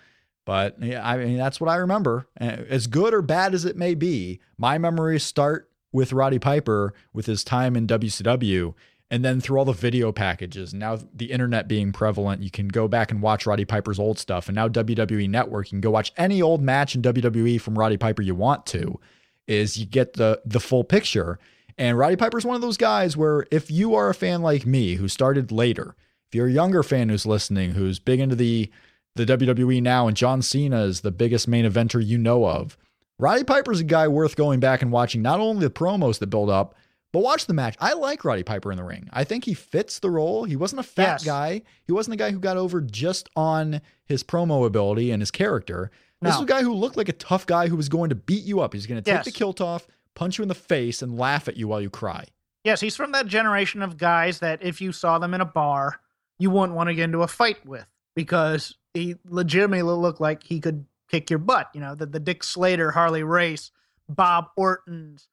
But yeah, I mean, that's what I remember. As good or bad as it may be, my memories start with Roddy Piper with his time in WCW and then through all the video packages. Now the internet being prevalent you can go back and watch roddy piper's old stuff. And now wwe network you can go watch any old match in wwe from roddy piper you want to is you get the the full picture. And roddy piper's one of those guys where if you are a fan like me who started later if you're a younger fan who's listening who's big into the the wwe now and john cena is the biggest main eventer you know of roddy piper's a guy worth going back and watching not only the promos that build up but watch the match. I like Roddy Piper in the ring. I think he fits the role. He wasn't a fat yes. guy. He wasn't a guy who got over just on his promo ability and his character. This was a guy who looked like a tough guy who was going to beat you up. He's going to take yes. the kilt off, punch you in the face, and laugh at you while you cry. Yes, he's from that generation of guys that if you saw them in a bar, you wouldn't want to get into a fight with because he legitimately looked like he could kick your butt. You know, the, the Dick Slater, Harley Race, Bob Orton's,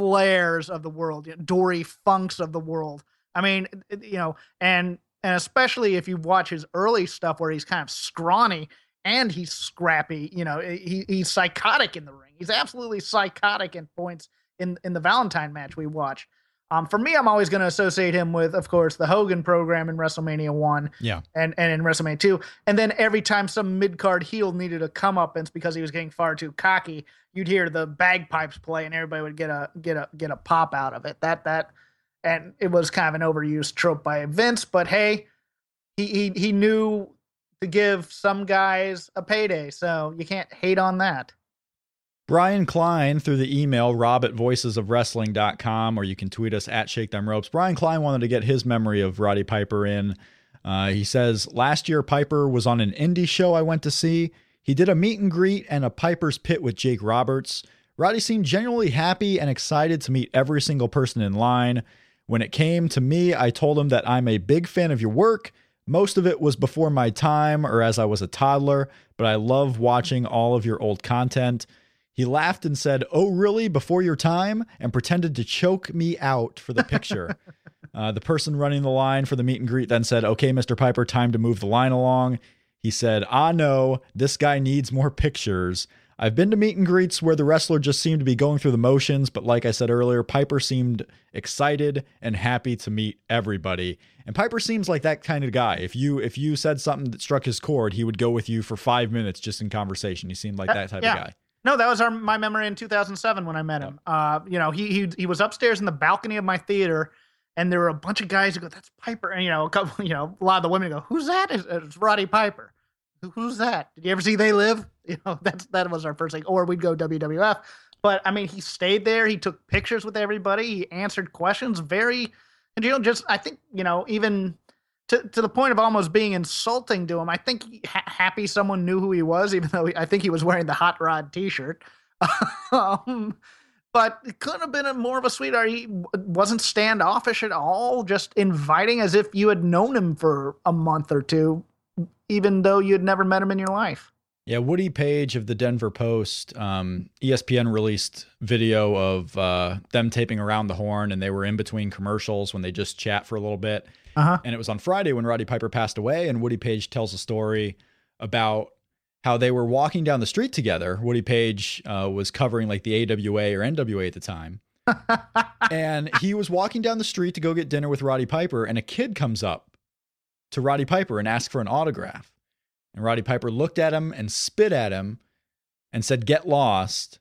Flairs of the world, you know, Dory Funks of the world. I mean, you know, and and especially if you watch his early stuff where he's kind of scrawny and he's scrappy, you know, he, he's psychotic in the ring. He's absolutely psychotic in points in in the Valentine match we watched. Um, for me, I'm always going to associate him with, of course, the Hogan program in WrestleMania one, yeah, and and in WrestleMania two, and then every time some mid card heel needed a come up, and it's because he was getting far too cocky. You'd hear the bagpipes play, and everybody would get a get a get a pop out of it. That that, and it was kind of an overused trope by Vince, but hey, he he he knew to give some guys a payday, so you can't hate on that. Brian Klein through the email, rob at voicesofwrestling.com, or you can tweet us at Shake Them Ropes. Brian Klein wanted to get his memory of Roddy Piper in. Uh, he says, Last year, Piper was on an indie show I went to see. He did a meet and greet and a Piper's Pit with Jake Roberts. Roddy seemed genuinely happy and excited to meet every single person in line. When it came to me, I told him that I'm a big fan of your work. Most of it was before my time or as I was a toddler, but I love watching all of your old content. He laughed and said, Oh, really? Before your time? and pretended to choke me out for the picture. uh, the person running the line for the meet and greet then said, Okay, Mr. Piper, time to move the line along. He said, Ah, no, this guy needs more pictures. I've been to meet and greets where the wrestler just seemed to be going through the motions, but like I said earlier, Piper seemed excited and happy to meet everybody. And Piper seems like that kind of guy. If you if you said something that struck his chord, he would go with you for five minutes just in conversation. He seemed like that type yeah. of guy. No, that was our my memory in 2007 when I met him. Uh, you know, he he he was upstairs in the balcony of my theater, and there were a bunch of guys who go, "That's Piper," and you know, a couple, you know, a lot of the women go, "Who's that?" It's, it's Roddy Piper. Who's that? Did you ever see They Live? You know, that's that was our first thing. Or we'd go WWF. But I mean, he stayed there. He took pictures with everybody. He answered questions. Very, and you know, just I think you know, even to to the point of almost being insulting to him. I think ha- happy someone knew who he was, even though he, I think he was wearing the Hot Rod T-shirt. um, but it couldn't have been a more of a sweetheart. He wasn't standoffish at all, just inviting as if you had known him for a month or two, even though you had never met him in your life. Yeah, Woody Paige of the Denver Post, um, ESPN released video of uh, them taping around the horn, and they were in between commercials when they just chat for a little bit. Uh-huh. And it was on Friday when Roddy Piper passed away, and Woody Paige tells a story about how they were walking down the street together. Woody Paige uh, was covering like the AWA or NWA at the time. and he was walking down the street to go get dinner with Roddy Piper, and a kid comes up to Roddy Piper and asks for an autograph. And Roddy Piper looked at him and spit at him and said, Get lost.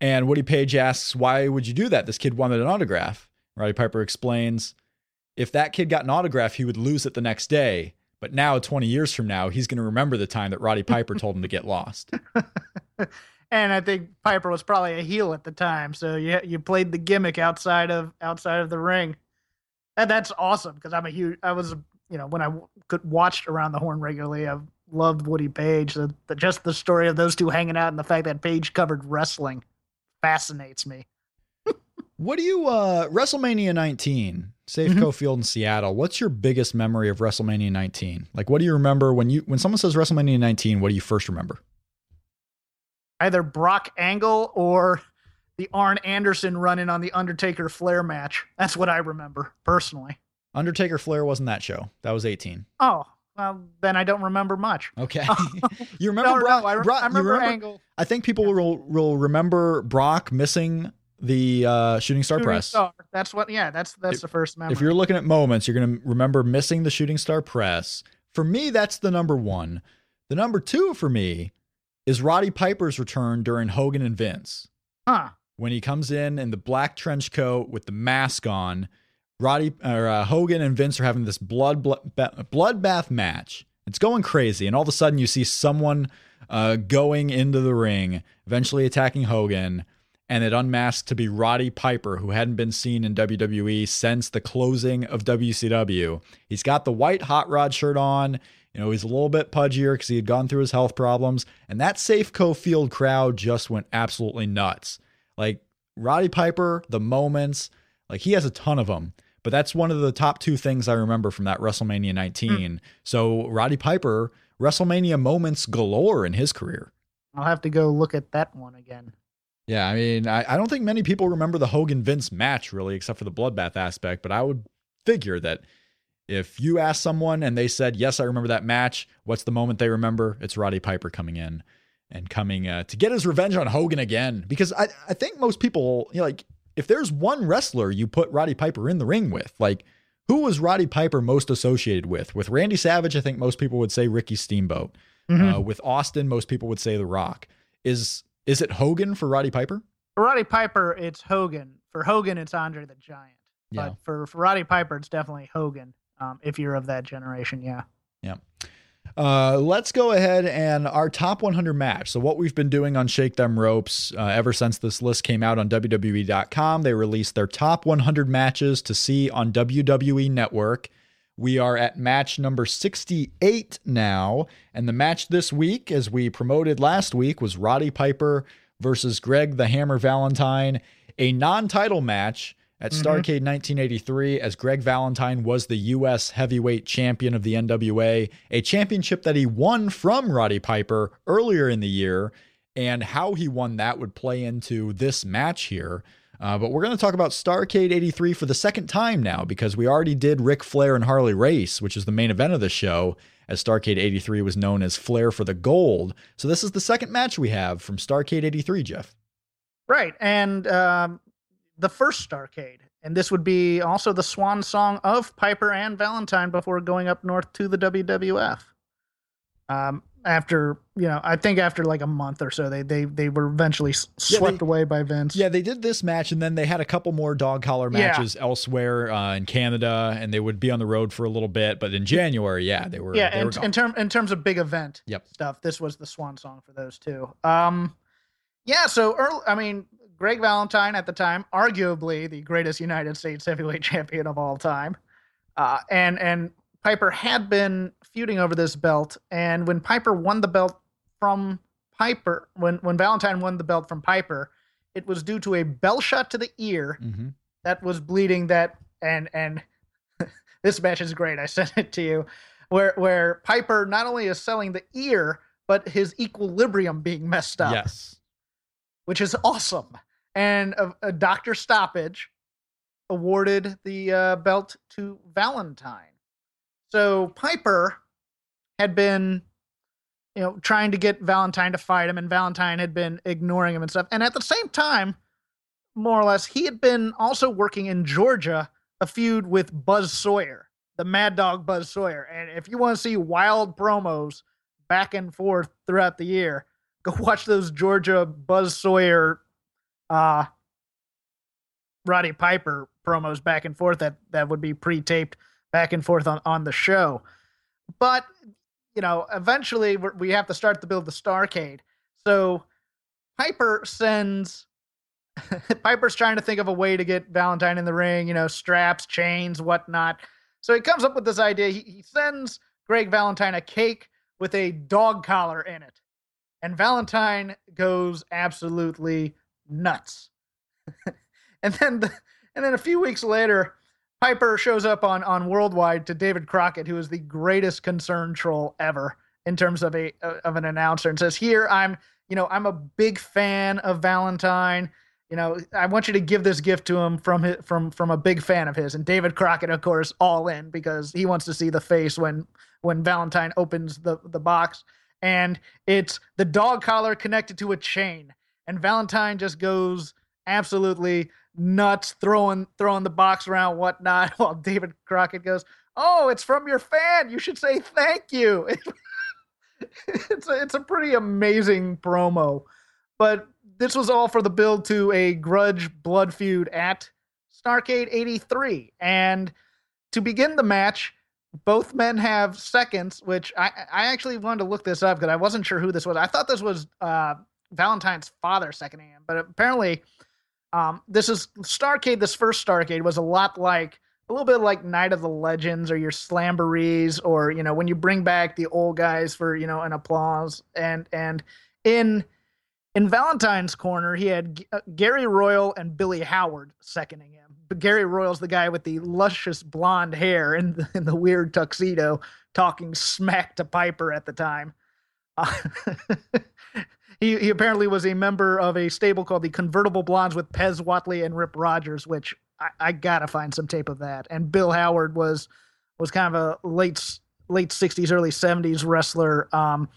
And Woody Paige asks, Why would you do that? This kid wanted an autograph. Roddy Piper explains, If that kid got an autograph, he would lose it the next day. But now, 20 years from now, he's going to remember the time that Roddy Piper told him to get lost. and I think Piper was probably a heel at the time, so you you played the gimmick outside of outside of the ring. And that's awesome because I'm a huge. I was you know when I could watched around the horn regularly. I loved Woody Paige. The, the, just the story of those two hanging out and the fact that Paige covered wrestling fascinates me. what do you uh WrestleMania 19, Safeco mm-hmm. Field in Seattle? What's your biggest memory of WrestleMania 19? Like what do you remember when you when someone says WrestleMania 19, what do you first remember? Either Brock Angle or the Arn Anderson running on the Undertaker Flair match. That's what I remember personally. Undertaker Flair wasn't that show. That was 18. Oh, well, then I don't remember much. Okay. you remember no, Brock? No, I, re- Brock, I remember, remember Angle. I think people yeah. will will remember Brock missing the uh, shooting star shooting press. Star. That's what. Yeah, that's that's if, the first memory. If you're looking at moments, you're going to remember missing the shooting star press. For me, that's the number one. The number two for me is Roddy Piper's return during Hogan and Vince. Huh. When he comes in in the black trench coat with the mask on Roddy or uh, Hogan and Vince are having this blood bloodbath match. It's going crazy, and all of a sudden you see someone uh, going into the ring, eventually attacking Hogan, and it unmasked to be Roddy Piper, who hadn't been seen in WWE since the closing of WCW. He's got the white hot rod shirt on. You know, he's a little bit pudgier because he had gone through his health problems, and that Safeco Field crowd just went absolutely nuts. Like Roddy Piper, the moments, like he has a ton of them. But that's one of the top two things I remember from that WrestleMania 19. Mm. So Roddy Piper, WrestleMania moments galore in his career. I'll have to go look at that one again. Yeah, I mean, I, I don't think many people remember the Hogan Vince match really, except for the bloodbath aspect. But I would figure that if you ask someone and they said, Yes, I remember that match, what's the moment they remember? It's Roddy Piper coming in and coming uh, to get his revenge on Hogan again. Because I, I think most people, you know, like, if there's one wrestler you put Roddy Piper in the ring with, like who was Roddy Piper most associated with? With Randy Savage, I think most people would say Ricky Steamboat. Mm-hmm. Uh, with Austin, most people would say The Rock. Is is it Hogan for Roddy Piper? For Roddy Piper, it's Hogan. For Hogan, it's Andre the Giant. Yeah. But for, for Roddy Piper, it's definitely Hogan. Um, if you're of that generation, yeah. Yeah. Uh, let's go ahead and our top 100 match. So, what we've been doing on Shake Them Ropes uh, ever since this list came out on WWE.com, they released their top 100 matches to see on WWE Network. We are at match number 68 now. And the match this week, as we promoted last week, was Roddy Piper versus Greg the Hammer Valentine, a non title match at mm-hmm. Starcade 1983 as Greg Valentine was the U.S. heavyweight champion of the NWA, a championship that he won from Roddy Piper earlier in the year. And how he won that would play into this match here. Uh, but we're going to talk about Starcade 83 for the second time now because we already did Ric Flair and Harley Race, which is the main event of the show, as Starcade 83 was known as Flair for the Gold. So this is the second match we have from Starcade 83, Jeff. Right. And um, the first Starcade. And this would be also the swan song of Piper and Valentine before going up north to the WWF. Um, after you know, I think after like a month or so, they they they were eventually swept yeah, they, away by Vince. Yeah, they did this match, and then they had a couple more dog collar matches yeah. elsewhere uh, in Canada, and they would be on the road for a little bit. But in January, yeah, they were. Yeah, they in, were in term in terms of big event yep. stuff, this was the swan song for those two. Um, yeah, so early, I mean, Greg Valentine at the time, arguably the greatest United States heavyweight champion of all time, uh, and and Piper had been feuding over this belt, and when Piper won the belt from Piper, when when Valentine won the belt from Piper, it was due to a bell shot to the ear mm-hmm. that was bleeding. That and and this match is great. I sent it to you, where where Piper not only is selling the ear, but his equilibrium being messed up. Yes, which is awesome. And a, a doctor stoppage awarded the uh, belt to Valentine. So Piper had been, you know, trying to get Valentine to fight him, and Valentine had been ignoring him and stuff. And at the same time, more or less, he had been also working in Georgia a feud with Buzz Sawyer, the Mad Dog Buzz Sawyer. And if you want to see wild promos back and forth throughout the year, go watch those Georgia Buzz Sawyer, uh, Roddy Piper promos back and forth that that would be pre-taped back and forth on, on the show. But, you know, eventually we have to start to build the Starcade. So Piper sends. Piper's trying to think of a way to get Valentine in the ring, you know, straps, chains, whatnot. So he comes up with this idea. He, he sends Greg Valentine a cake with a dog collar in it. And Valentine goes absolutely nuts. and then the, and then a few weeks later, Piper shows up on on Worldwide to David Crockett, who is the greatest concern troll ever in terms of a uh, of an announcer, and says, "Here, I'm, you know, I'm a big fan of Valentine. You know, I want you to give this gift to him from his, from from a big fan of his." And David Crockett, of course, all in because he wants to see the face when when Valentine opens the the box, and it's the dog collar connected to a chain, and Valentine just goes absolutely nuts, throwing throwing the box around, whatnot, while David Crockett goes, "Oh, it's from your fan. You should say thank you." it's a, it's a pretty amazing promo, but this was all for the build to a grudge blood feud at Starcade 83, and to begin the match. Both men have seconds, which I, I actually wanted to look this up because I wasn't sure who this was. I thought this was uh, Valentine's father seconding him, but apparently um, this is Starcade. This first Starcade was a lot like a little bit like Night of the Legends or your Slamborees or you know when you bring back the old guys for you know an applause and and in in Valentine's corner he had G- uh, Gary Royal and Billy Howard seconding him. Gary Royal's the guy with the luscious blonde hair and the, and the weird tuxedo talking smack to Piper at the time. Uh, he, he apparently was a member of a stable called the Convertible Blondes with Pez Whatley and Rip Rogers, which I, I, gotta find some tape of that. And Bill Howard was was kind of a late late '60s, early '70s wrestler um,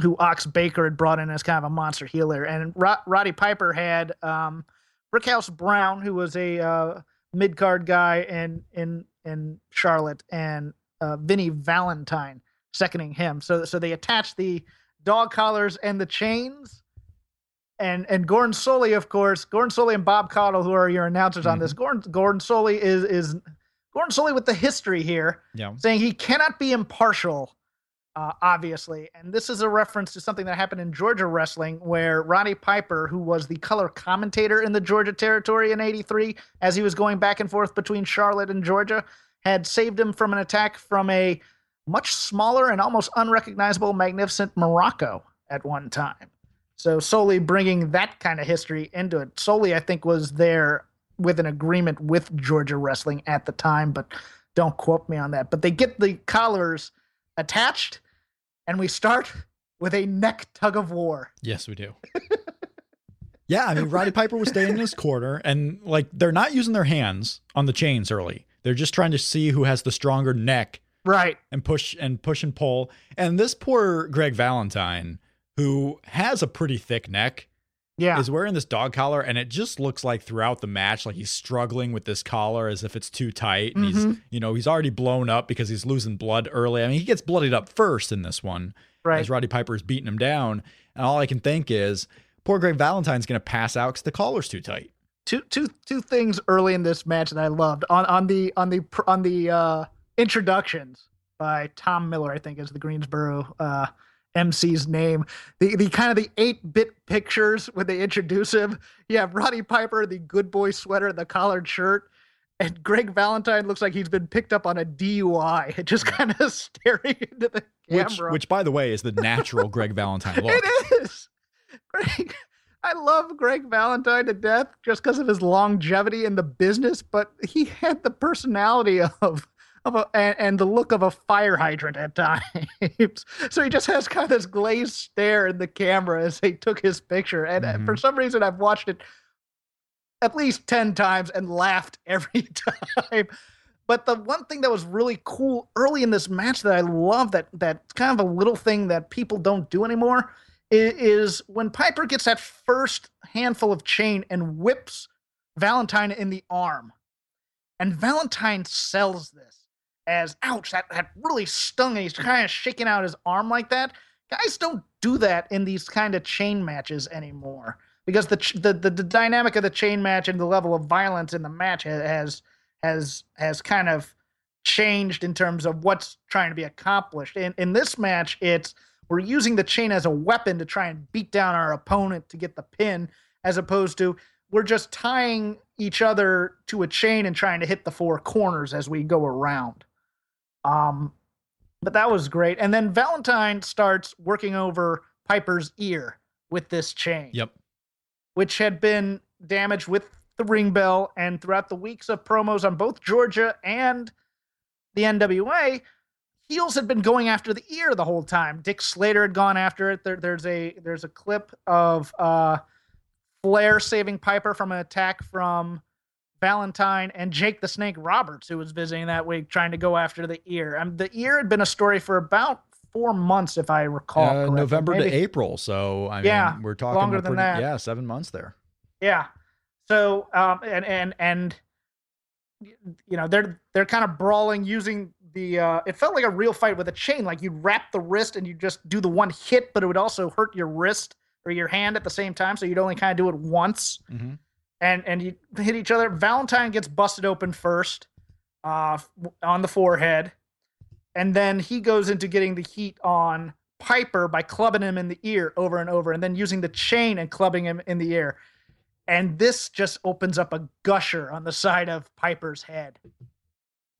who Ox Baker had brought in as kind of a monster healer. And Rod, Roddy Piper had um, Brickhouse Brown, who was a uh, mid card guy in in in Charlotte, and uh, Vinny Valentine seconding him. So so they attached the dog collars and the chains. And and Gordon Solie, of course, Gordon Solie and Bob Caudle, who are your announcers mm-hmm. on this. Mm-hmm. Gordon Gordon Solie is is Gordon Solie with the history here, yeah. saying he cannot be impartial, uh, obviously. And this is a reference to something that happened in Georgia wrestling, where Ronnie Piper, who was the color commentator in the Georgia territory in '83, as he was going back and forth between Charlotte and Georgia, had saved him from an attack from a much smaller and almost unrecognizable Magnificent Muraco at one time. So Solie bringing that kind of history into it. Solie, I think, was there with an agreement with Georgia Wrestling at the time, but don't quote me on that. But they get the collars attached, and we start with a neck tug of war. Yes, we do. Yeah, I mean, Roddy Piper was staying in his corner, and like they're not using their hands on the chains early. They're just trying to see who has the stronger neck Right. and push and push and pull. And this poor Greg Valentine, who has a pretty thick neck, Yeah. is wearing this dog collar, and it just looks like throughout the match, like he's struggling with this collar as if it's too tight. And he's, Mhm. you know, he's already blown up because he's losing blood early. I mean, he gets bloodied up first in this one right. as Roddy Piper is beating him down. And all I can think is, poor Greg Valentine's going to pass out because the collar's too tight. two two two things early in this match that I loved on on the on the on the uh, introductions by Tom Miller, I think is the Greensboro uh, MC's name. The the kind of the eight bit pictures when they introduce him. You have Roddy Piper, the good boy sweater, the collared shirt. And Greg Valentine looks like he's been picked up on a DUI, just kind of staring into the Which, camera. which, by the way, is the natural Greg Valentine look. It is. Greg, I love Greg Valentine to death just because of his longevity in the business, but he had the personality of of a and, and the look of a fire hydrant at times. so he just has kind of this glazed stare in the camera as they took his picture. And uh, for some reason, I've watched it at least 10 times and laughed every time. But the one thing that was really cool early in this match that I love that that kind of a little thing that people don't do anymore is when Piper gets that first handful of chain and whips Valentine in the arm. And Valentine sells this as ouch, that, that really stung. And he's kind of shaking out his arm like that. Guys don't do that in these kind of chain matches anymore because the, the the the dynamic of the chain match and the level of violence in the match has has has kind of changed in terms of what's trying to be accomplished. In in this match, it's we're using the chain as a weapon to try and beat down our opponent to get the pin, as opposed to we're just tying each other to a chain and trying to hit the four corners as we go around. Um, but that was great. And then Valentine starts working over Piper's ear with this chain Yep. which had been damaged with the ring bell and throughout the weeks of promos on both Georgia and the NWA, heels had been going after the ear the whole time. Dick Slater had gone after it. There, there's a there's a clip of uh, Flair saving Piper from an attack from Valentine and Jake the Snake Roberts, who was visiting that week, trying to go after the ear. And the ear had been a story for about four months, if I recall. Uh, correctly. November to April. So, I mean, we're talking longer than pretty- that. Yeah, seven months there. Yeah. So um and and and you know they're they're kind of brawling using the uh it felt like a real fight with a chain like you'd wrap the wrist and you just do the one hit but it would also hurt your wrist or your hand at the same time so you'd only kind of do it once hmm and and you hit each other. Valentine gets busted open first uh on the forehead and then he goes into getting the heat on piper by clubbing him in the ear over and over and then using the chain and clubbing him in the ear. And this just opens up a gusher on the side of piper's head.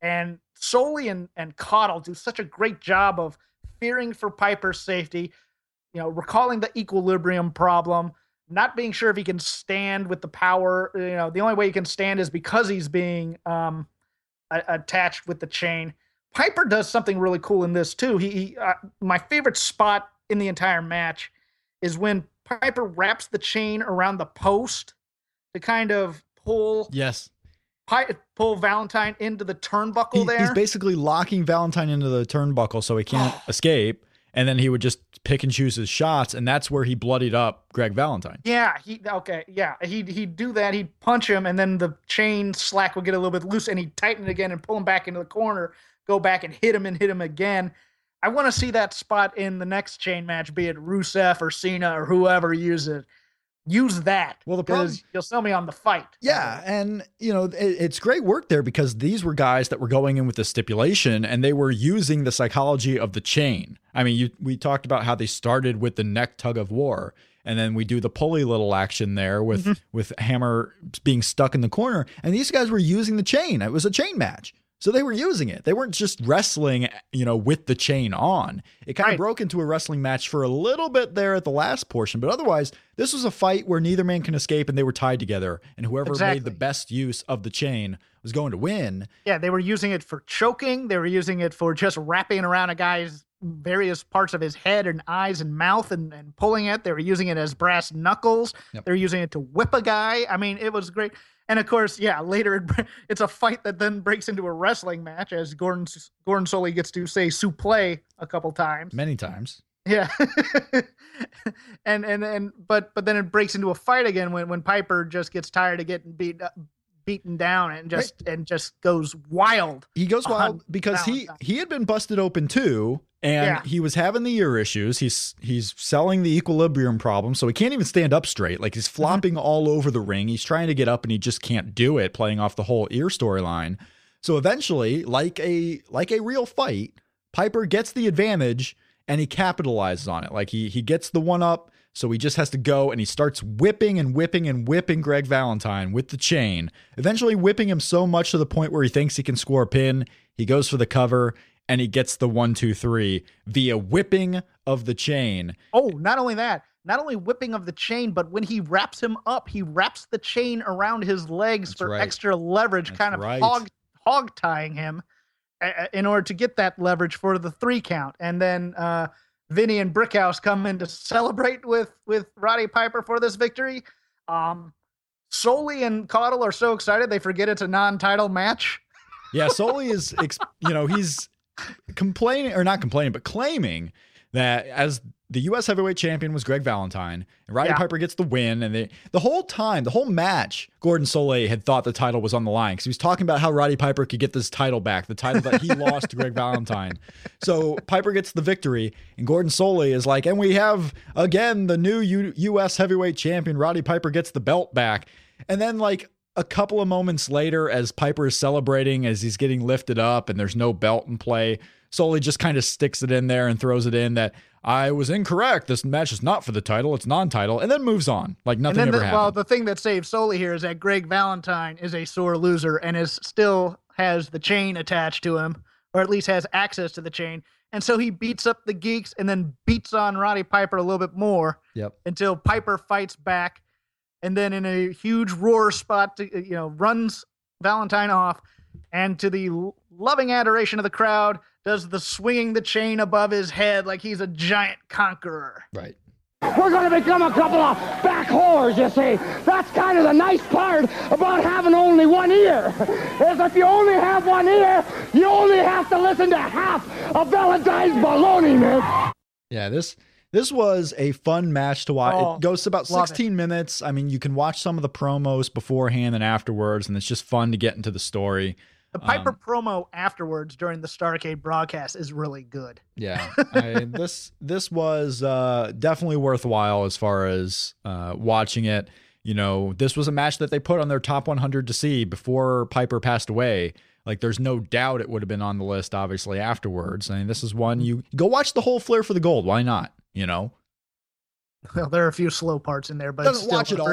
And Solie and, and Caudle do such a great job of fearing for Piper's safety, you know, recalling the equilibrium problem, not being sure if he can stand with the power. You know, the only way he can stand is because he's being um, a- attached with the chain. Piper does something really cool in this too. He, he uh, my favorite spot in the entire match is when Piper wraps the chain around the post to kind of pull Yes. Pi- pull Valentine into the turnbuckle He- there. he's basically locking Valentine into the turnbuckle so he can't escape. And then he would just pick and choose his shots. And that's where he bloodied up Greg Valentine. Yeah, he okay, yeah. He'd he'd do that, he'd punch him, and then the chain slack would get a little bit loose, and he'd tighten it again and pull him back into the corner, go back and hit him and hit him again. I want to see that spot in the next chain match, be it Rusev or Cena or whoever uses it. Use that. Well, the problem- you'll sell me on the fight. Yeah, and you know it, it's great work there because these were guys that were going in with the stipulation and they were using the psychology of the chain. I mean, you we talked about how they started with the neck tug of war, and then we do the pulley little action there with mm-hmm. with Hammer being stuck in the corner, and these guys were using the chain. It was a chain match. So they were using it. They weren't just wrestling, you know, with the chain on. It kind of broke into a wrestling match for a little bit there at the last portion, but otherwise, this was a fight where neither man can escape and they were tied together, and whoever made the best use of the chain was going to win. Yeah, they were using it for choking. They were using it for just wrapping around a guy's various parts of his head and eyes and mouth and, and pulling it. They were using it as brass knuckles. Yep. They're using it to whip a guy. I mean, it was great. And of course, yeah, later it, it's a fight that then breaks into a wrestling match as Gordon Gordon Solie gets to say suplex a couple times. Many times. Yeah. and and and but but then it breaks into a fight again when when Piper just gets tired of getting beat up, beaten down and just right. and just goes wild. He goes wild because he he had been busted open too and yeah. he was having the ear issues. He's he's selling the equilibrium problem, so he can't even stand up straight. Like he's mm-hmm. flopping mm-hmm. all over the ring. He's trying to get up and he just can't do it, playing off the whole ear storyline. So eventually, like a like a real fight, Piper gets the advantage and he capitalizes on it. Like he he gets the one up, so he just has to go and he starts whipping and whipping and whipping Greg Valentine with the chain, eventually whipping him so much to the point where he thinks he can score a pin. He goes for the cover and he gets the one, two, three via whipping of the chain. Oh, not only that, not only whipping of the chain, but when he wraps him up, he wraps the chain around his legs That's for right. extra leverage, That's kind of right. hog hog tying him in order to get that leverage for the three count. And then uh, Vinny and Brickhouse come in to celebrate with with Roddy Piper for this victory. Um, Solie and Caudle are so excited they forget it's a non-title match. Yeah, Solie is, you know, he's complaining or not complaining, but claiming that as the U.S. heavyweight champion was Greg Valentine, and Roddy yeah. Piper gets the win. And they, the whole time, the whole match, Gordon Solie had thought the title was on the line because he was talking about how Roddy Piper could get this title back, the title that he lost to Greg Valentine. So Piper gets the victory, and Gordon Solie is like, and we have again the new U- U.S. heavyweight champion, Roddy Piper gets the belt back. And then, like, a couple of moments later, as Piper is celebrating, as he's getting lifted up and there's no belt in play, Solie just kind of sticks it in there and throws it in that I was incorrect. This match is not for the title; it's non-title, and then moves on like nothing ever the, happened. Well, the thing that saves Solie here is that Greg Valentine is a sore loser and is still has the chain attached to him, or at least has access to the chain. And so he beats up the geeks and then beats on Roddy Piper a little bit more. Yep. Until Piper fights back, and then in a huge roar spot, to, you know, runs Valentine off, and to the loving adoration of the crowd, does the swinging the chain above his head like he's a giant conqueror. Right. We're going to become a couple of back whores, you see. That's kind of the nice part about having only one ear. Is if you only have one ear, you only have to listen to half of Valentine's baloney, man. Yeah, this this was a fun match to watch. Oh, it goes about 16 it. minutes. I mean, you can watch some of the promos beforehand and afterwards, and it's just fun to get into the story. The Piper um, promo afterwards during the Starcade broadcast is really good. Yeah, I, this this was uh, definitely worthwhile as far as uh, watching it. You know, this was a match that they put on their top 100 to see before Piper passed away. Like, there's no doubt it would have been on the list, obviously, afterwards. I mean, this is one you go watch the whole Flair for the Gold. Why not? You know? Well, there are a few slow parts in there, but Doesn't watch it all.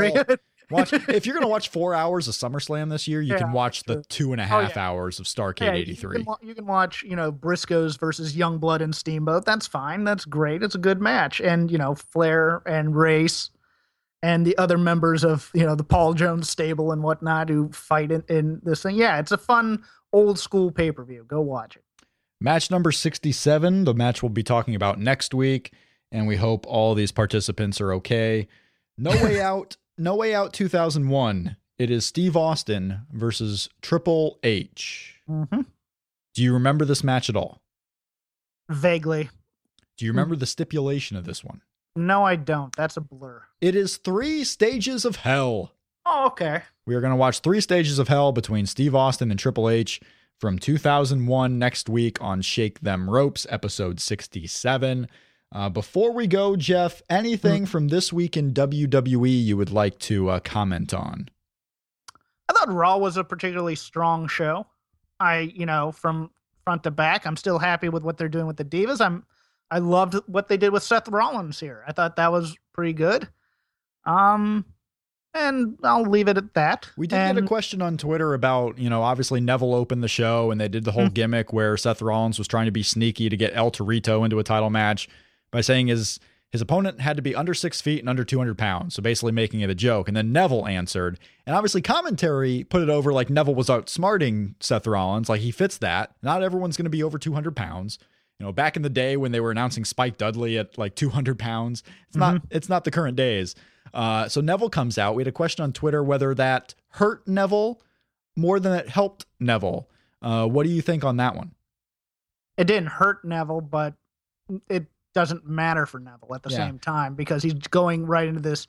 Watch if you're going to watch four hours of SummerSlam this year, you yeah, can watch the two and a oh, half oh, yeah. hours of Starcade yeah, '83. You, you, can watch, you know, Briscoes versus Youngblood and Steamboat. That's fine. That's great. It's a good match. And you know, Flair and Race and the other members of you know the Paul Jones stable and whatnot who fight in, in this thing. Yeah, it's a fun old school pay per view. Go watch it. Match number 67, the match we'll be talking about next week, and we hope all these participants are okay. No Way Out no Way Out 2001. It is Steve Austin versus Triple H. Mm-hmm. Do you remember this match at all? Vaguely. Do you remember the stipulation of this one? No, I don't. That's a blur. It is three stages of hell. Oh, okay. We are going to watch three stages of hell between Steve Austin and Triple H from 2001 next week on Shake Them Ropes, episode 67. Uh, before we go, Jeff, anything mm. from this week in WWE you would like to uh, comment on? I thought Raw was a particularly strong show. I, you know, from front to back, I'm still happy with what they're doing with the Divas. I'm, I loved what they did with Seth Rollins here. I thought that was pretty good. Um, and I'll leave it at that. We did and, get a question on Twitter about, you know, obviously Neville opened the show and they did the whole mm-hmm. gimmick where Seth Rollins was trying to be sneaky to get El Torito into a title match by saying his his opponent had to be under six feet and under 200 pounds, so basically making it a joke. And then Neville answered, and obviously commentary put it over like Neville was outsmarting Seth Rollins, like he fits that. Not everyone's going to be over 200 pounds. You know, back in the day when they were announcing Spike Dudley at like 200 pounds, it's not it's not the current days. Uh, so Neville comes out. We had a question on Twitter whether that hurt Neville more than it helped Neville. Uh, what do you think on that one? It didn't hurt Neville, but it doesn't matter for Neville at the Yeah. same time because he's going right into this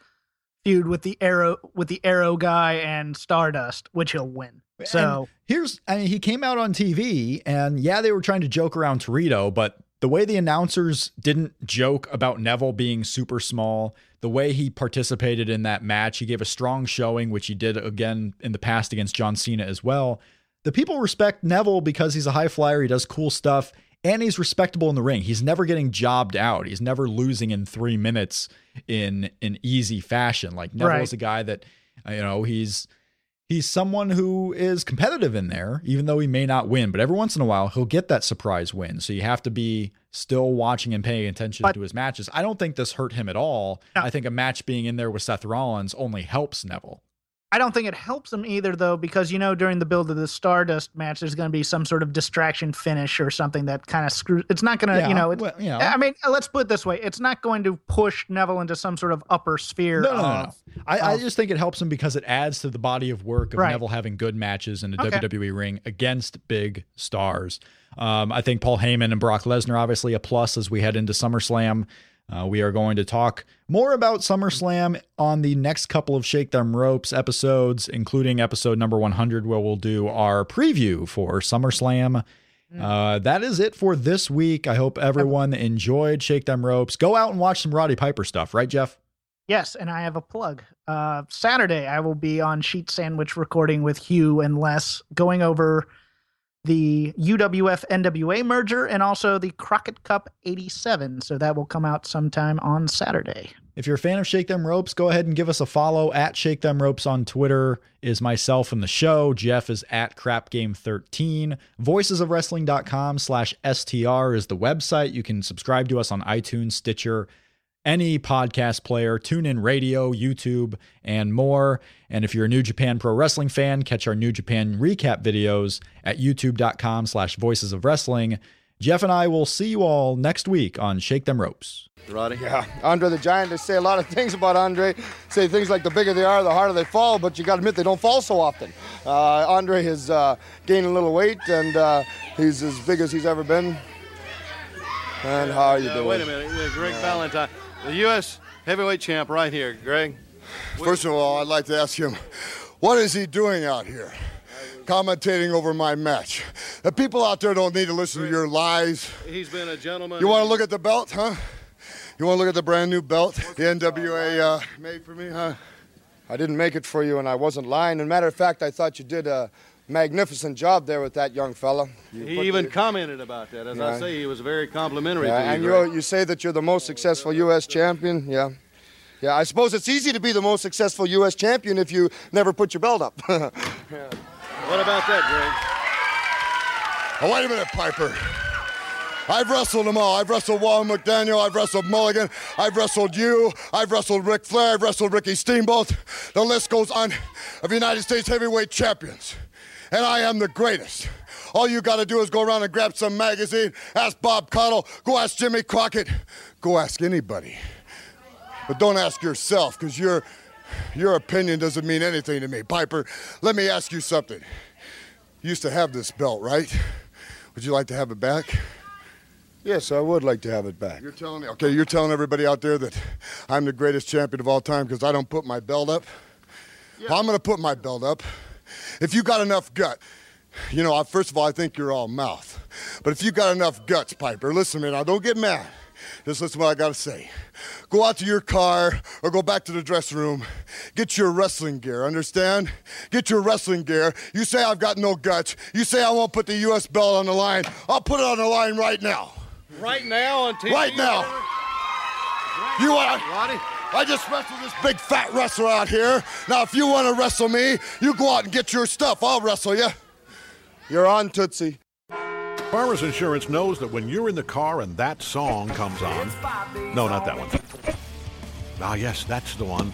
feud with the arrow with the arrow guy and Stardust, which he'll win. So Here's, I mean, he came out on TV, and yeah, they were trying to joke around Torito, but the way the announcers didn't joke about Neville being super small, the way he participated in that match, he gave a strong showing, which he did again in the past against John Cena as well. The people respect Neville because he's a high flyer, he does cool stuff, and he's respectable in the ring. He's never getting jobbed out. He's never losing in three minutes in an easy fashion. Like Neville Right. a guy that, uh, you know, he's he's someone who is competitive in there, even though he may not win. But every once in a while, he'll get that surprise win. So you have to be still watching and paying attention But- to his matches. I don't think this hurt him at all. No. I think a match being in there with Seth Rollins only helps Neville. I don't think it helps them either, though, because you know during the build of the Stardust match, there's going to be some sort of distraction finish or something that kind of screws. It's not going to, Yeah, you know, it's, well, you know. I mean, let's put it this way: it's not going to push Neville into some sort of upper sphere. No, no, no, no. of, I, I just think it helps him because it adds to the body of work of Right. Neville having good matches in the Okay. WWE ring against big stars. Um, I think Paul Heyman and Brock Lesnar obviously a plus as we head into SummerSlam. Uh, we are going to talk more about SummerSlam on the next couple of Shake Them Ropes episodes, including episode number 100, where we'll do our preview for SummerSlam. Uh, that is it for this week. I hope everyone enjoyed Shake Them Ropes. Go out and watch some Roddy Piper stuff, right, Jeff? Yes, and I have a plug. Uh, Saturday, I will be on Sheet Sandwich recording with Hugh and Les, going over the UWF NWA merger and also the Crockett Cup 87. So that will come out sometime on Saturday. If you're a fan of Shake Them Ropes, go ahead and give us a follow at Shake Them Ropes on Twitter. Is myself and the show. Jeff is at Crap Game 13. Voicesofwrestling.com slash STR is the website. You can subscribe to us on iTunes, Stitcher, any podcast player, TuneIn Radio, YouTube, and more. And if you're a New Japan Pro Wrestling fan, catch our New Japan recap videos at youtube.com slash voices of wrestling. Jeff and I will see you all next week on Shake Them Ropes. Roddy? Yeah, Andre the Giant, they say a lot of things about Andre. Say things like the bigger they are, the harder they fall, but you got to admit they don't fall so often. Uh, Andre has uh, gained a little weight, and uh, he's as big as he's ever been. And how are you Uh, doing? wait a minute, uh, Greg Valentine, the U.S. heavyweight champ, right here, Greg. First of all, I'd like to ask him, what is he doing out here? Commentating over my match. The people out there don't need to listen to your lies. He's been a gentleman. You want to look at the belt, huh? You want to look at the brand new belt the NWA uh, made for me, huh? I didn't make it for you, and I wasn't lying. And matter of fact, I thought you did a magnificent job there with that young fella. You He even the- commented about that. As I say, he was very complimentary Yeah, to you. and Greg. you you say that you're the most successful U.S. champion. Yeah, yeah. I suppose it's easy to be the most successful U.S. champion if you never put your belt up. yeah. What about that, Greg? Oh, wait a minute, Piper. I've wrestled them all. I've wrestled Wahoo McDaniel. I've wrestled Mulligan. I've wrestled you. I've wrestled Ric Flair. I've wrestled Ricky Steamboat. The list goes on of United States heavyweight champions. And I am the greatest. All you got to do is go around and grab some magazine, ask Bob Caudle, go ask Jimmy Crockett, go ask anybody. But don't ask yourself, because your, your opinion doesn't mean anything to me. Piper, let me ask you something. You used to have this belt, right? Would you like to have it back? yes, I would like to have it back. You're telling me, okay, you're telling everybody out there that I'm the greatest champion of all time because I don't put my belt up. Well, I'm going to put my belt up. If you got enough gut, you know, I- first of all, I think you're all mouth. But if you got enough guts, Piper, listen to me now, don't get mad. Just listen to what I got to say. Go out to your car or go back to the dressing room. Get your wrestling gear, understand? Get your wrestling gear. You say I've got no guts. You say I won't put the U.S. belt on the line. I'll put it on the line right now. Right now on TV. Right now. You want Roddy? I just wrestled this big fat wrestler out here. Now, if you want to wrestle me, you go out and get your stuff. I'll wrestle you. You're on, Tootsie. Farmers Insurance knows that when you're in the car and that song comes on. No, not that one. Ah, yes, that's the one.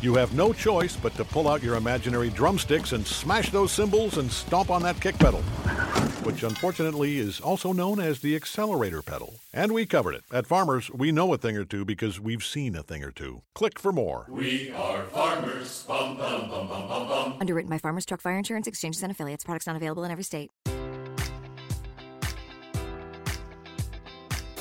You have no choice but to pull out your imaginary drumsticks and smash those cymbals and stomp on that kick pedal. Which unfortunately is also known as the accelerator pedal. And we covered it. At Farmers, we know a thing or two because we've seen a thing or two. Click for more. We are farmers. Bum, bum, bum, bum, bum, bum. Underwritten by Farmers Truck Fire Insurance Exchanges and Affiliates. Products not available in every state.